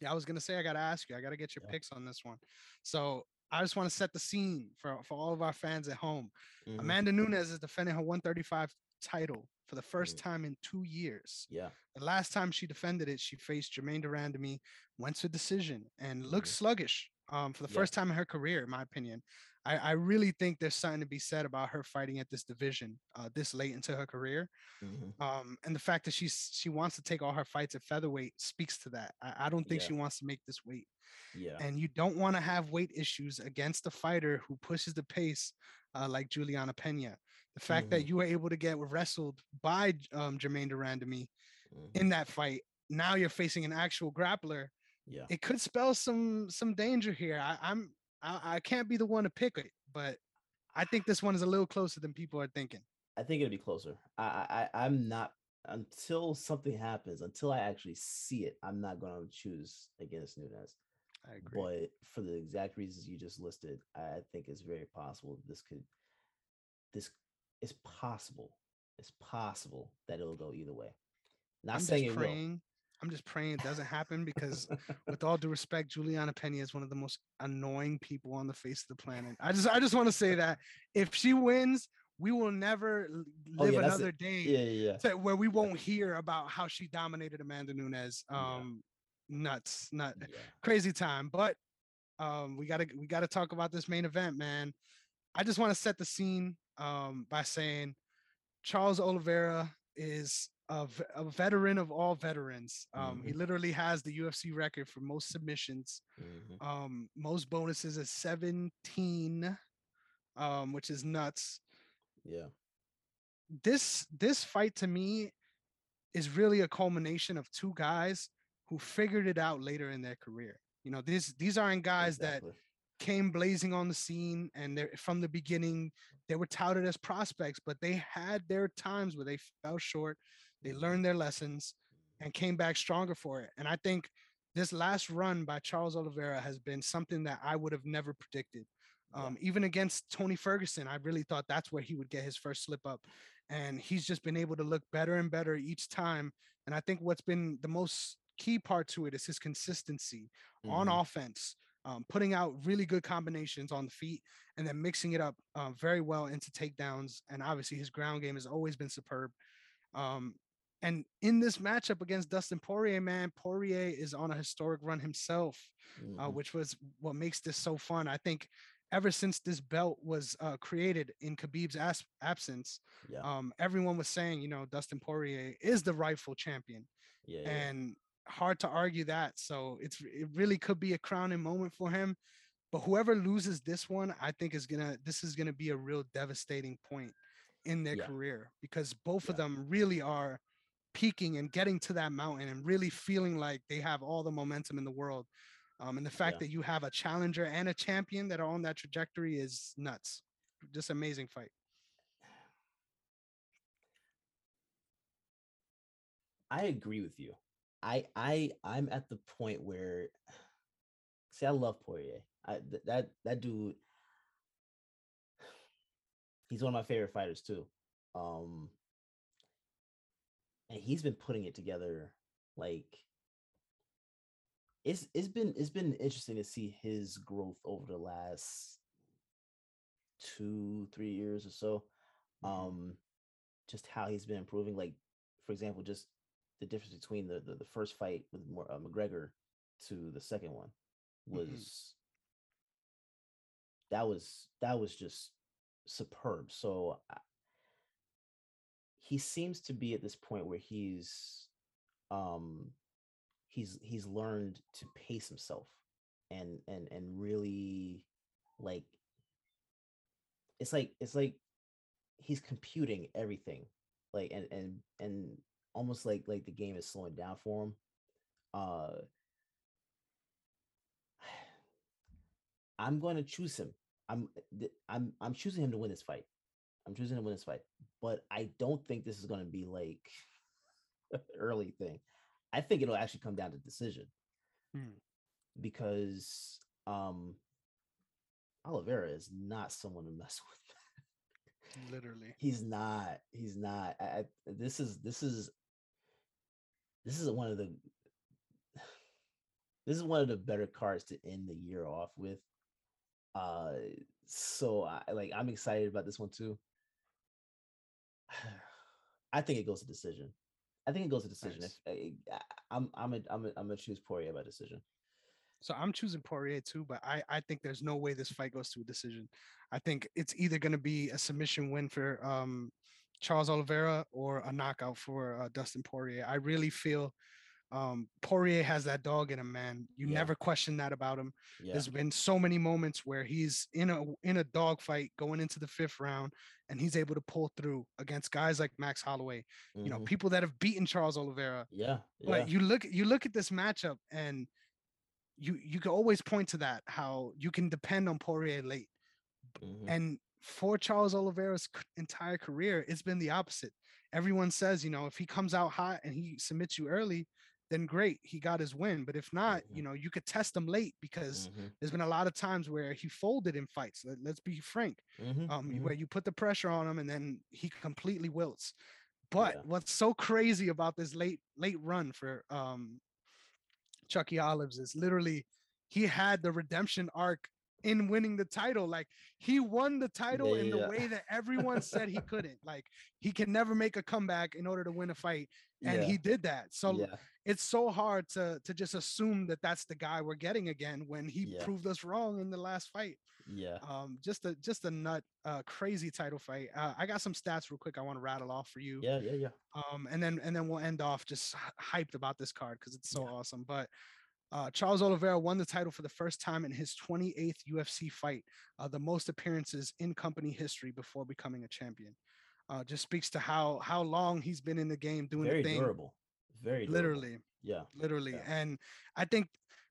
Yeah, I was gonna say I gotta ask you, I gotta get your yeah. picks on this one. So I just want to set the scene for, for all of our fans at home. Mm-hmm. Amanda Nunes is defending her 135 title for the 1st mm-hmm. time in two years. Yeah. The last time she defended it, she faced Germaine de Randamie, went to a decision, and looked mm-hmm. sluggish um, for the yeah. first time in her career, in my opinion. I, I really think there's something to be said about her fighting at this division uh, this late into her career. Mhm. Um, and the fact that she's she wants to take all her fights at featherweight speaks to that. I, I don't think Yeah. she wants to make this weight. Yeah. And you don't want to have weight issues against a fighter who pushes the pace uh, like Julianna Peña. The fact that Mhm. you were able to get wrestled by um, Germaine de Randamie Mhm. in that fight, now you're facing an actual grappler. Yeah. It could spell some some danger here. I, I'm I, I can't be the one to pick it, but I think this one is a little closer than people are thinking. I think it'll be closer. I, I I'm not until something happens, until I actually see it, I'm not gonna choose against Nunes. I agree. But for the exact reasons you just listed, I think it's very possible this could this is possible. It's possible that it'll go either way. Not I'm saying just it will. praying. I'm just praying it doesn't happen because, with all due respect, Julianna Peña is one of the most annoying people on the face of the planet. I just, I just want to say that if she wins, we will never Oh, live yeah, another day Yeah, yeah, yeah. where we won't hear about how she dominated Amanda Nunes. Yeah. Um, nuts, nut, yeah. crazy time. But um, we gotta, we gotta talk about this main event, man. I just want to set the scene um, by saying Charles Oliveira is a, veteran of all veterans. Um, He Mhm. literally has the UFC record for most submissions, Mhm. um, most bonuses is 17, um, which is nuts. Yeah. This this fight to me is really a culmination of two guys who figured it out later in their career. You know, these these aren't guys that came blazing on the scene and they're from the beginning they were touted as prospects but they had their times where they fell short they learned their lessons and came back stronger for it and i think this last run by charles oliveira has been something that i would have never predicted um, even against tony ferguson i really thought that's where he would get his first slip up and he's just been able to look better and better each time and i think what's been the most key part to it is his consistency on Mhm. offense, um, putting out really good combinations on the feet, and then mixing it up uh, very well into takedowns. And obviously, his ground game has always been superb. Um, and in this matchup against Dustin Poirier, man, Poirier is on a historic run himself, uh, Mhm. which was what makes this so fun. I think ever since this belt was uh, created in Khabib's as- absence, yeah. um, everyone was saying, you know, Dustin Poirier is the rightful champion yeah. yeah. and hard to argue that. So it's it really could be a crowning moment for him. But whoever loses this one, I think is gonna this is gonna be a real devastating point in their Yeah. career because both of them really are peaking and getting to that mountain and really feeling like they have all the momentum in the world. Um, and the fact Yeah. that you have a challenger and a champion that are on that trajectory is nuts. Just amazing fight. I agree with you. I I I'm at the point where see I love Poirier. I th- that that dude *sighs* he's one of my favorite fighters too. Um and he's been putting it together like it's it's been it's been interesting to see his growth over the last two, three years or so. Mhm. Um just how he's been improving. Like, for example, just the difference between the the, the first fight with uh, McGregor to the second one was that was that was just superb. So I- he seems to be at this point where he's um he's he's learned to pace himself and and and really like it's like it's like he's computing everything like and and and almost like like the game is slowing down for him uh *sighs* i'm going to choose him. I'm i'm i'm choosing him to win this fight. I'm choosing to win this fight but i don't think this is going to be like *laughs* early thing i think it'll actually come down to decision Hmm. because um Oliveira is not someone to mess *laughs* with. Literally. He's not. He's not. I, I, this is this is this is one of the *sighs* this is one of the better cards to end the year off with. Uh, so I like I'm excited about this one too. I think it goes to decision. I think it goes to decision. Nice. If I, I'm I'm a, I'm a, I'm gonna choose Poirier by decision. So I'm choosing Poirier too, but I, I think there's no way this fight goes to a decision. I think it's either going to be a submission win for um, Charles Oliveira or a knockout for uh, Dustin Poirier. I really feel um, Poirier has that dog in him, man. You Yeah. never question that about him. Yeah. There's been so many moments where he's in a in a dog fight going into the fifth round, and he's able to pull through against guys like Max Holloway. You know, Mhm. people that have beaten Charles Oliveira. Yeah. But you look you look at this matchup, and you you can always point to that how you can depend on Poirier late. Mhm. And for Charles Oliveira's entire career, it's been the opposite. Everyone says, you know, if he comes out hot and he submits you early, then great, he got his win. But if not, you Mhm. know, you could test him late because Mhm. there's been a lot of times where he folded in fights. Let, us be frank, Mhm. um, Mhm. where you put the pressure on him and then he completely wilts. But Yeah. what's so crazy about this late late run for um, Chucky Olives is literally he had the redemption arc in winning the title. Like he won the title in the way that everyone said he *laughs* couldn't. Like he can never make a comeback in order to win a fight, and yeah. he did that. So yeah. It's so hard to to just assume that that's the guy we're getting again when he Yeah. proved us wrong in the last fight. Yeah. Um, just a just a nut, uh, crazy title fight. Uh, I got some stats real quick. I want to rattle off for you. Yeah. Yeah. Yeah. Um, and then and then we'll end off just hyped about this card because it's so Yeah. awesome. But uh, Charles Oliveira won the title for the first time in his 28th UFC fight, uh, the most appearances in company history before becoming a champion. Uh, just speaks to how how long he's been in the game doing Very the thing. durable. Very durable. Literally, Yeah. literally. Yeah. And I think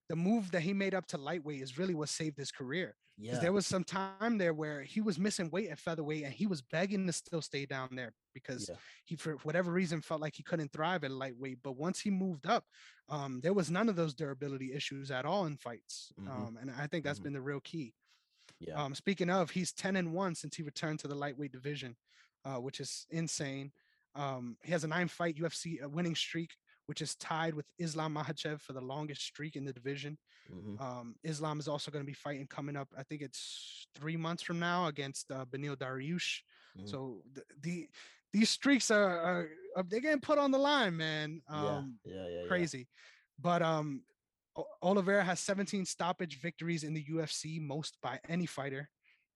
the move that he made up to lightweight is really what saved his career. Yeah. there was some time there where he was missing weight at featherweight and he was begging to still stay down there because Yeah. he for whatever reason felt like he couldn't thrive at lightweight. But once he moved up, um, there was none of those durability issues at all in fights. Mhm. Um, and I think that's Mhm. been the real key. Yeah. Um, speaking of, he's 10 and 1 since he returned to the lightweight division, uh, which is insane. Um, he has a nine fight UFC winning streak, which is tied with Islam Makhachev for the longest streak in the division. Mhm. Um, Islam is also going to be fighting coming up. I think it's three months from now against uh, Beneil Dariush. Mhm. So the, the these streaks are, are, are they're getting put on the line, man. yeah. Um, Yeah. Yeah. yeah. crazy. But um, Oliveira has 17 stoppage victories in the UFC, most by any fighter.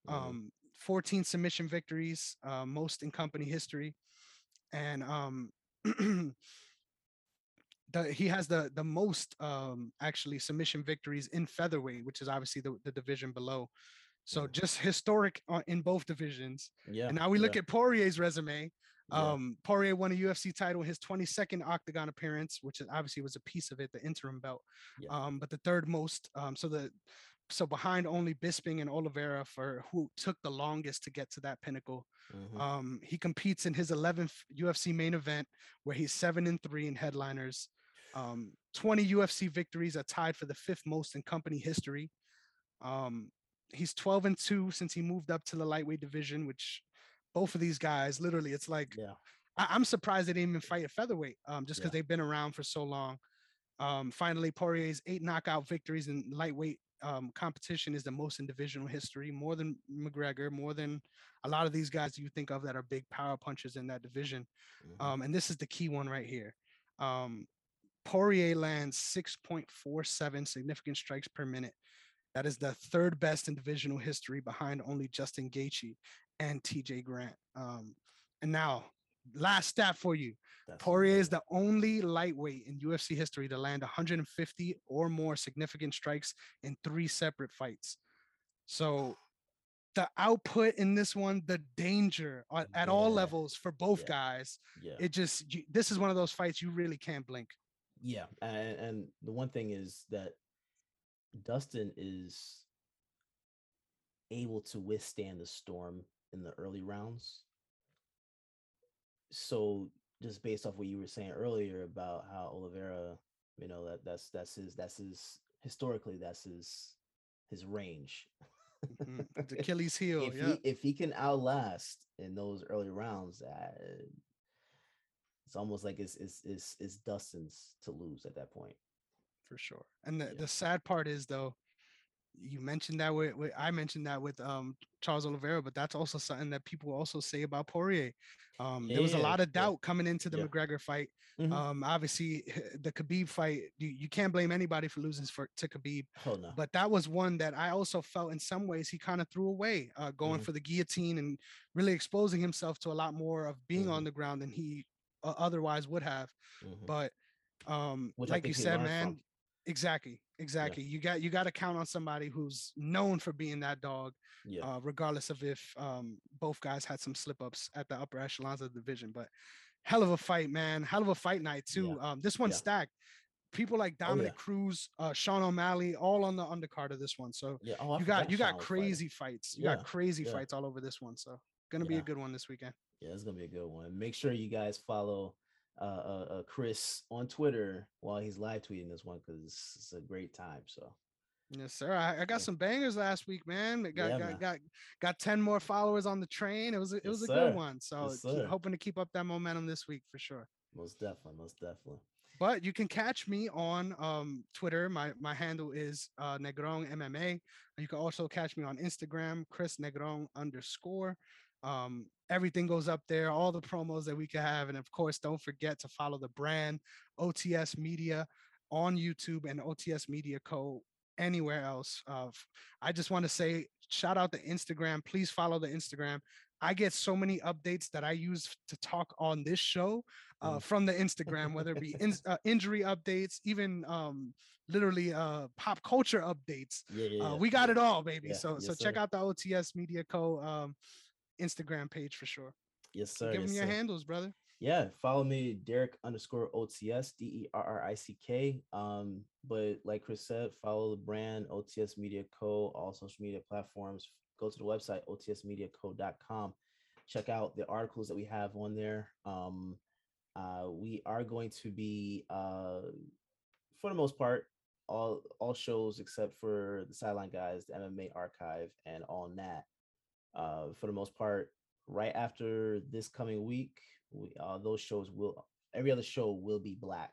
Mhm. Um, 14 submission victories, uh, most in company history, and um, *clears throat* the, he has the the most um, actually submission victories in featherweight, which is obviously the, the division below. So Mhm. just historic in both divisions. Yeah. And now we look yeah, at Poirier's resume. yeah. Um, Poirier won a UFC title in his 22nd octagon appearance, which obviously was a piece of it, the interim belt. Yeah. Um, but the third most. Um, so the so behind only Bisping and Oliveira for who took the longest to get to that pinnacle. Mhm. Um, he competes in his 11th UFC main event, where he's seven and three in headliners. Um, 20 UFC victories are tied for the fifth most in company history. Um, he's 12 and two since he moved up to the lightweight division, which both of these guys, literally, it's like yeah. I, I'm surprised they didn't even fight at featherweight, um, just because Yeah. they've been around for so long. Um, finally, Poirier's eight knockout victories in lightweight um, competition is the most in divisional history, more than McGregor, more than a lot of these guys you think of that are big power punchers in that division. Mhm. Um, and this is the key one right here. Um, Poirier lands 6.47 significant strikes per minute. That is the third best in divisional history behind only Justin Gaethje and TJ Grant. Um, and now, last stat for you. That's Poirier is the only lightweight in UFC history to land 150 or more significant strikes in three separate fights. So the output in this one, the danger at, at all levels for both Yeah. guys, yeah. it just you, this is one of those fights you really can't blink. Yeah, and, and the one thing is that Dustin is able to withstand the storm in the early rounds. So just based off what you were saying earlier about how Oliveira, you know, that that's that's his that's his historically that's his his range. *laughs* Mhm. Achilles heel. if yeah. he if he can outlast in those early rounds, uh, it's almost like it's it's it's, it's Dustin's to lose at that point. for sure. And the, Yeah. the sad part is though, you mentioned that with, with I mentioned that with um Charles Oliveira, but that's also something that people also say about Poirier. Um, there was a lot of yeah. doubt coming into the Yeah. McGregor fight. Mhm. Um, obviously the Khabib fight, you, you can't blame anybody for losing for to Khabib, Hell no. but that was one that I also felt in some ways he kind of threw away, uh, going Mhm. for the guillotine and really exposing himself to a lot more of being on Mhm. the ground than he uh, otherwise would have. Mhm. But um, Which like you said, man, from. exactly, exactly. You got you got to count on somebody who's known for being that dog, Yeah. uh, regardless of if um, both guys had some slip ups at the upper echelons of the division. But hell of a fight, man. Hell of a fight night too. Um, this one yeah. stacked. People like Oh, yeah. Dominick Cruz, uh, Sean O'Malley, all on the undercard of this one. So yeah. Oh, you got you got Sean was fighting. crazy fights. You Yeah, got crazy yeah. fights all over this one. So gonna be a good one this weekend. Yeah, it's gonna be a good one. Make sure you guys follow uh, uh, uh Chris on Twitter while he's live tweeting this one because it's a great time. So Yes, sir. I, I got Yeah. some bangers last week, man. Got Yeah, got, man. got got ten more followers on the train. It was it Yes, was a sir. good one. So Yes, keep- hoping to keep up that momentum this week for sure. most definitely, most definitely. But you can catch me on um, Twitter. My my handle is uh, Negron MMA. You can also catch me on Instagram, Chris Negron underscore. Um, everything goes up there, all the promos that we can have, and of course, don't forget to follow the brand OTS Media on YouTube and OTS Media Co. Anywhere else. Uh, I just want to say shout out the Instagram. Please follow the Instagram. I get so many updates that I use to talk on this show uh, Mm. from the Instagram, whether it be *laughs* in, uh, injury updates, even um, literally uh, pop culture updates. Yeah, yeah. Uh, yeah, we got it all, baby. So so check sir. out the OTS Media Co. Um, Instagram page for sure. Yes, sir. Give them yes, your sir. handles, brother. Yeah, follow me, Derrick underscore OTS, D E R R I C K. Um, but like Chris said, follow the brand OTS Media Co. All social media platforms. Go to the website otsmediaco.com. Check out the articles that we have on there. Um, uh, we are going to be, uh, for the most part, all all shows except for the sideline guys, the MMA archive, and all that. Uh, for the most part, right after this coming week, we, uh, those shows will every other show will be black.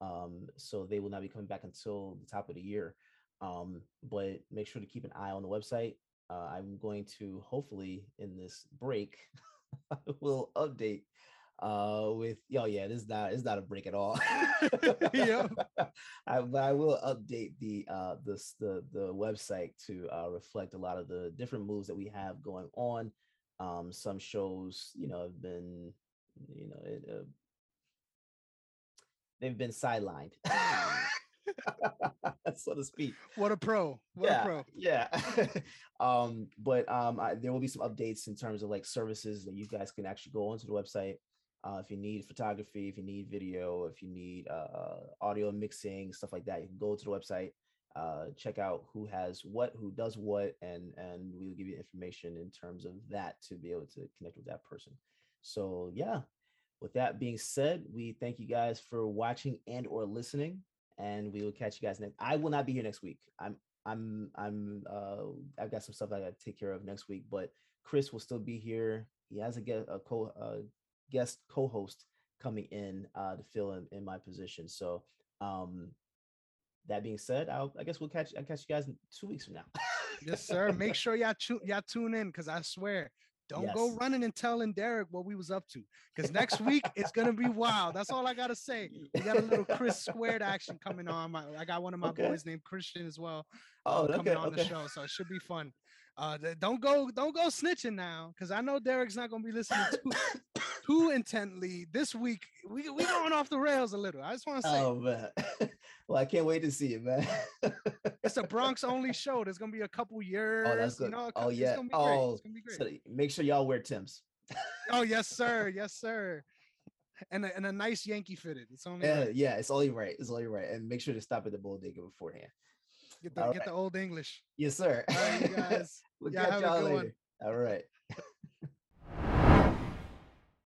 Um, so they will not be coming back until the top of the year. Um, but make sure to keep an eye on the website. Uh, I'm going to hopefully in this break, *laughs* I will update uh with oh yeah this is not it's not a break at all *laughs* yeah *laughs* I, but I will update the uh this the the website to uh reflect a lot of the different moves that we have going on um some shows you know have been you know it, uh, they've been sidelined *laughs* so to speak What a pro. What yeah, a pro. Yeah. um, but um I, there will be some updates in terms of like services that you guys can actually go onto the website. Uh, if you need photography, if you need video, if you need uh, audio mixing, stuff like that, you can go to the website, uh, check out who has what, who does what, and and we will give you information in terms of that to be able to connect with that person. So yeah, with that being said, we thank you guys for watching and or listening, and we will catch you guys next. I will not be here next week. I'm I'm I'm uh I've got some stuff I got to take care of next week, but Chris will still be here. He has a a co uh, guest co-host coming in uh to fill in, in my position. So um that being said, I'll I guess we'll catch I catch you guys in two weeks from now. Yes, sir. Make sure y'all, tu- y'all tune in because I swear, don't go running and telling Derrick what we was up to. Because next week it's gonna be wild. That's all I gotta say. We got a little Chris squared action coming on. My, I got one of my Okay. boys named Christian as well. Oh, uh, coming okay, on the show, so it should be fun. Uh, don't go, don't go snitching now, because I know Derrick's not gonna be listening *coughs* too, too intently this week. We we going off the rails a little. I just want to say Oh man. *laughs* well, I can't wait to see it, man. it's a *laughs* Bronx only show. There's gonna be a couple oh, years. oh, that's You good. know, a oh yeah. It's gonna be great. Oh, It's gonna be great. so make sure y'all wear Tim's. Oh *laughs* yes, sir. Yes, sir. And a, and a nice Yankee fitted. It's only Yeah, right. yeah, it's only right. It's only right. And make sure to stop at the bodega beforehand. get the all get the old English. Yes, sir. All right, you guys. we'll Yeah, catch y'all good one. later. All right.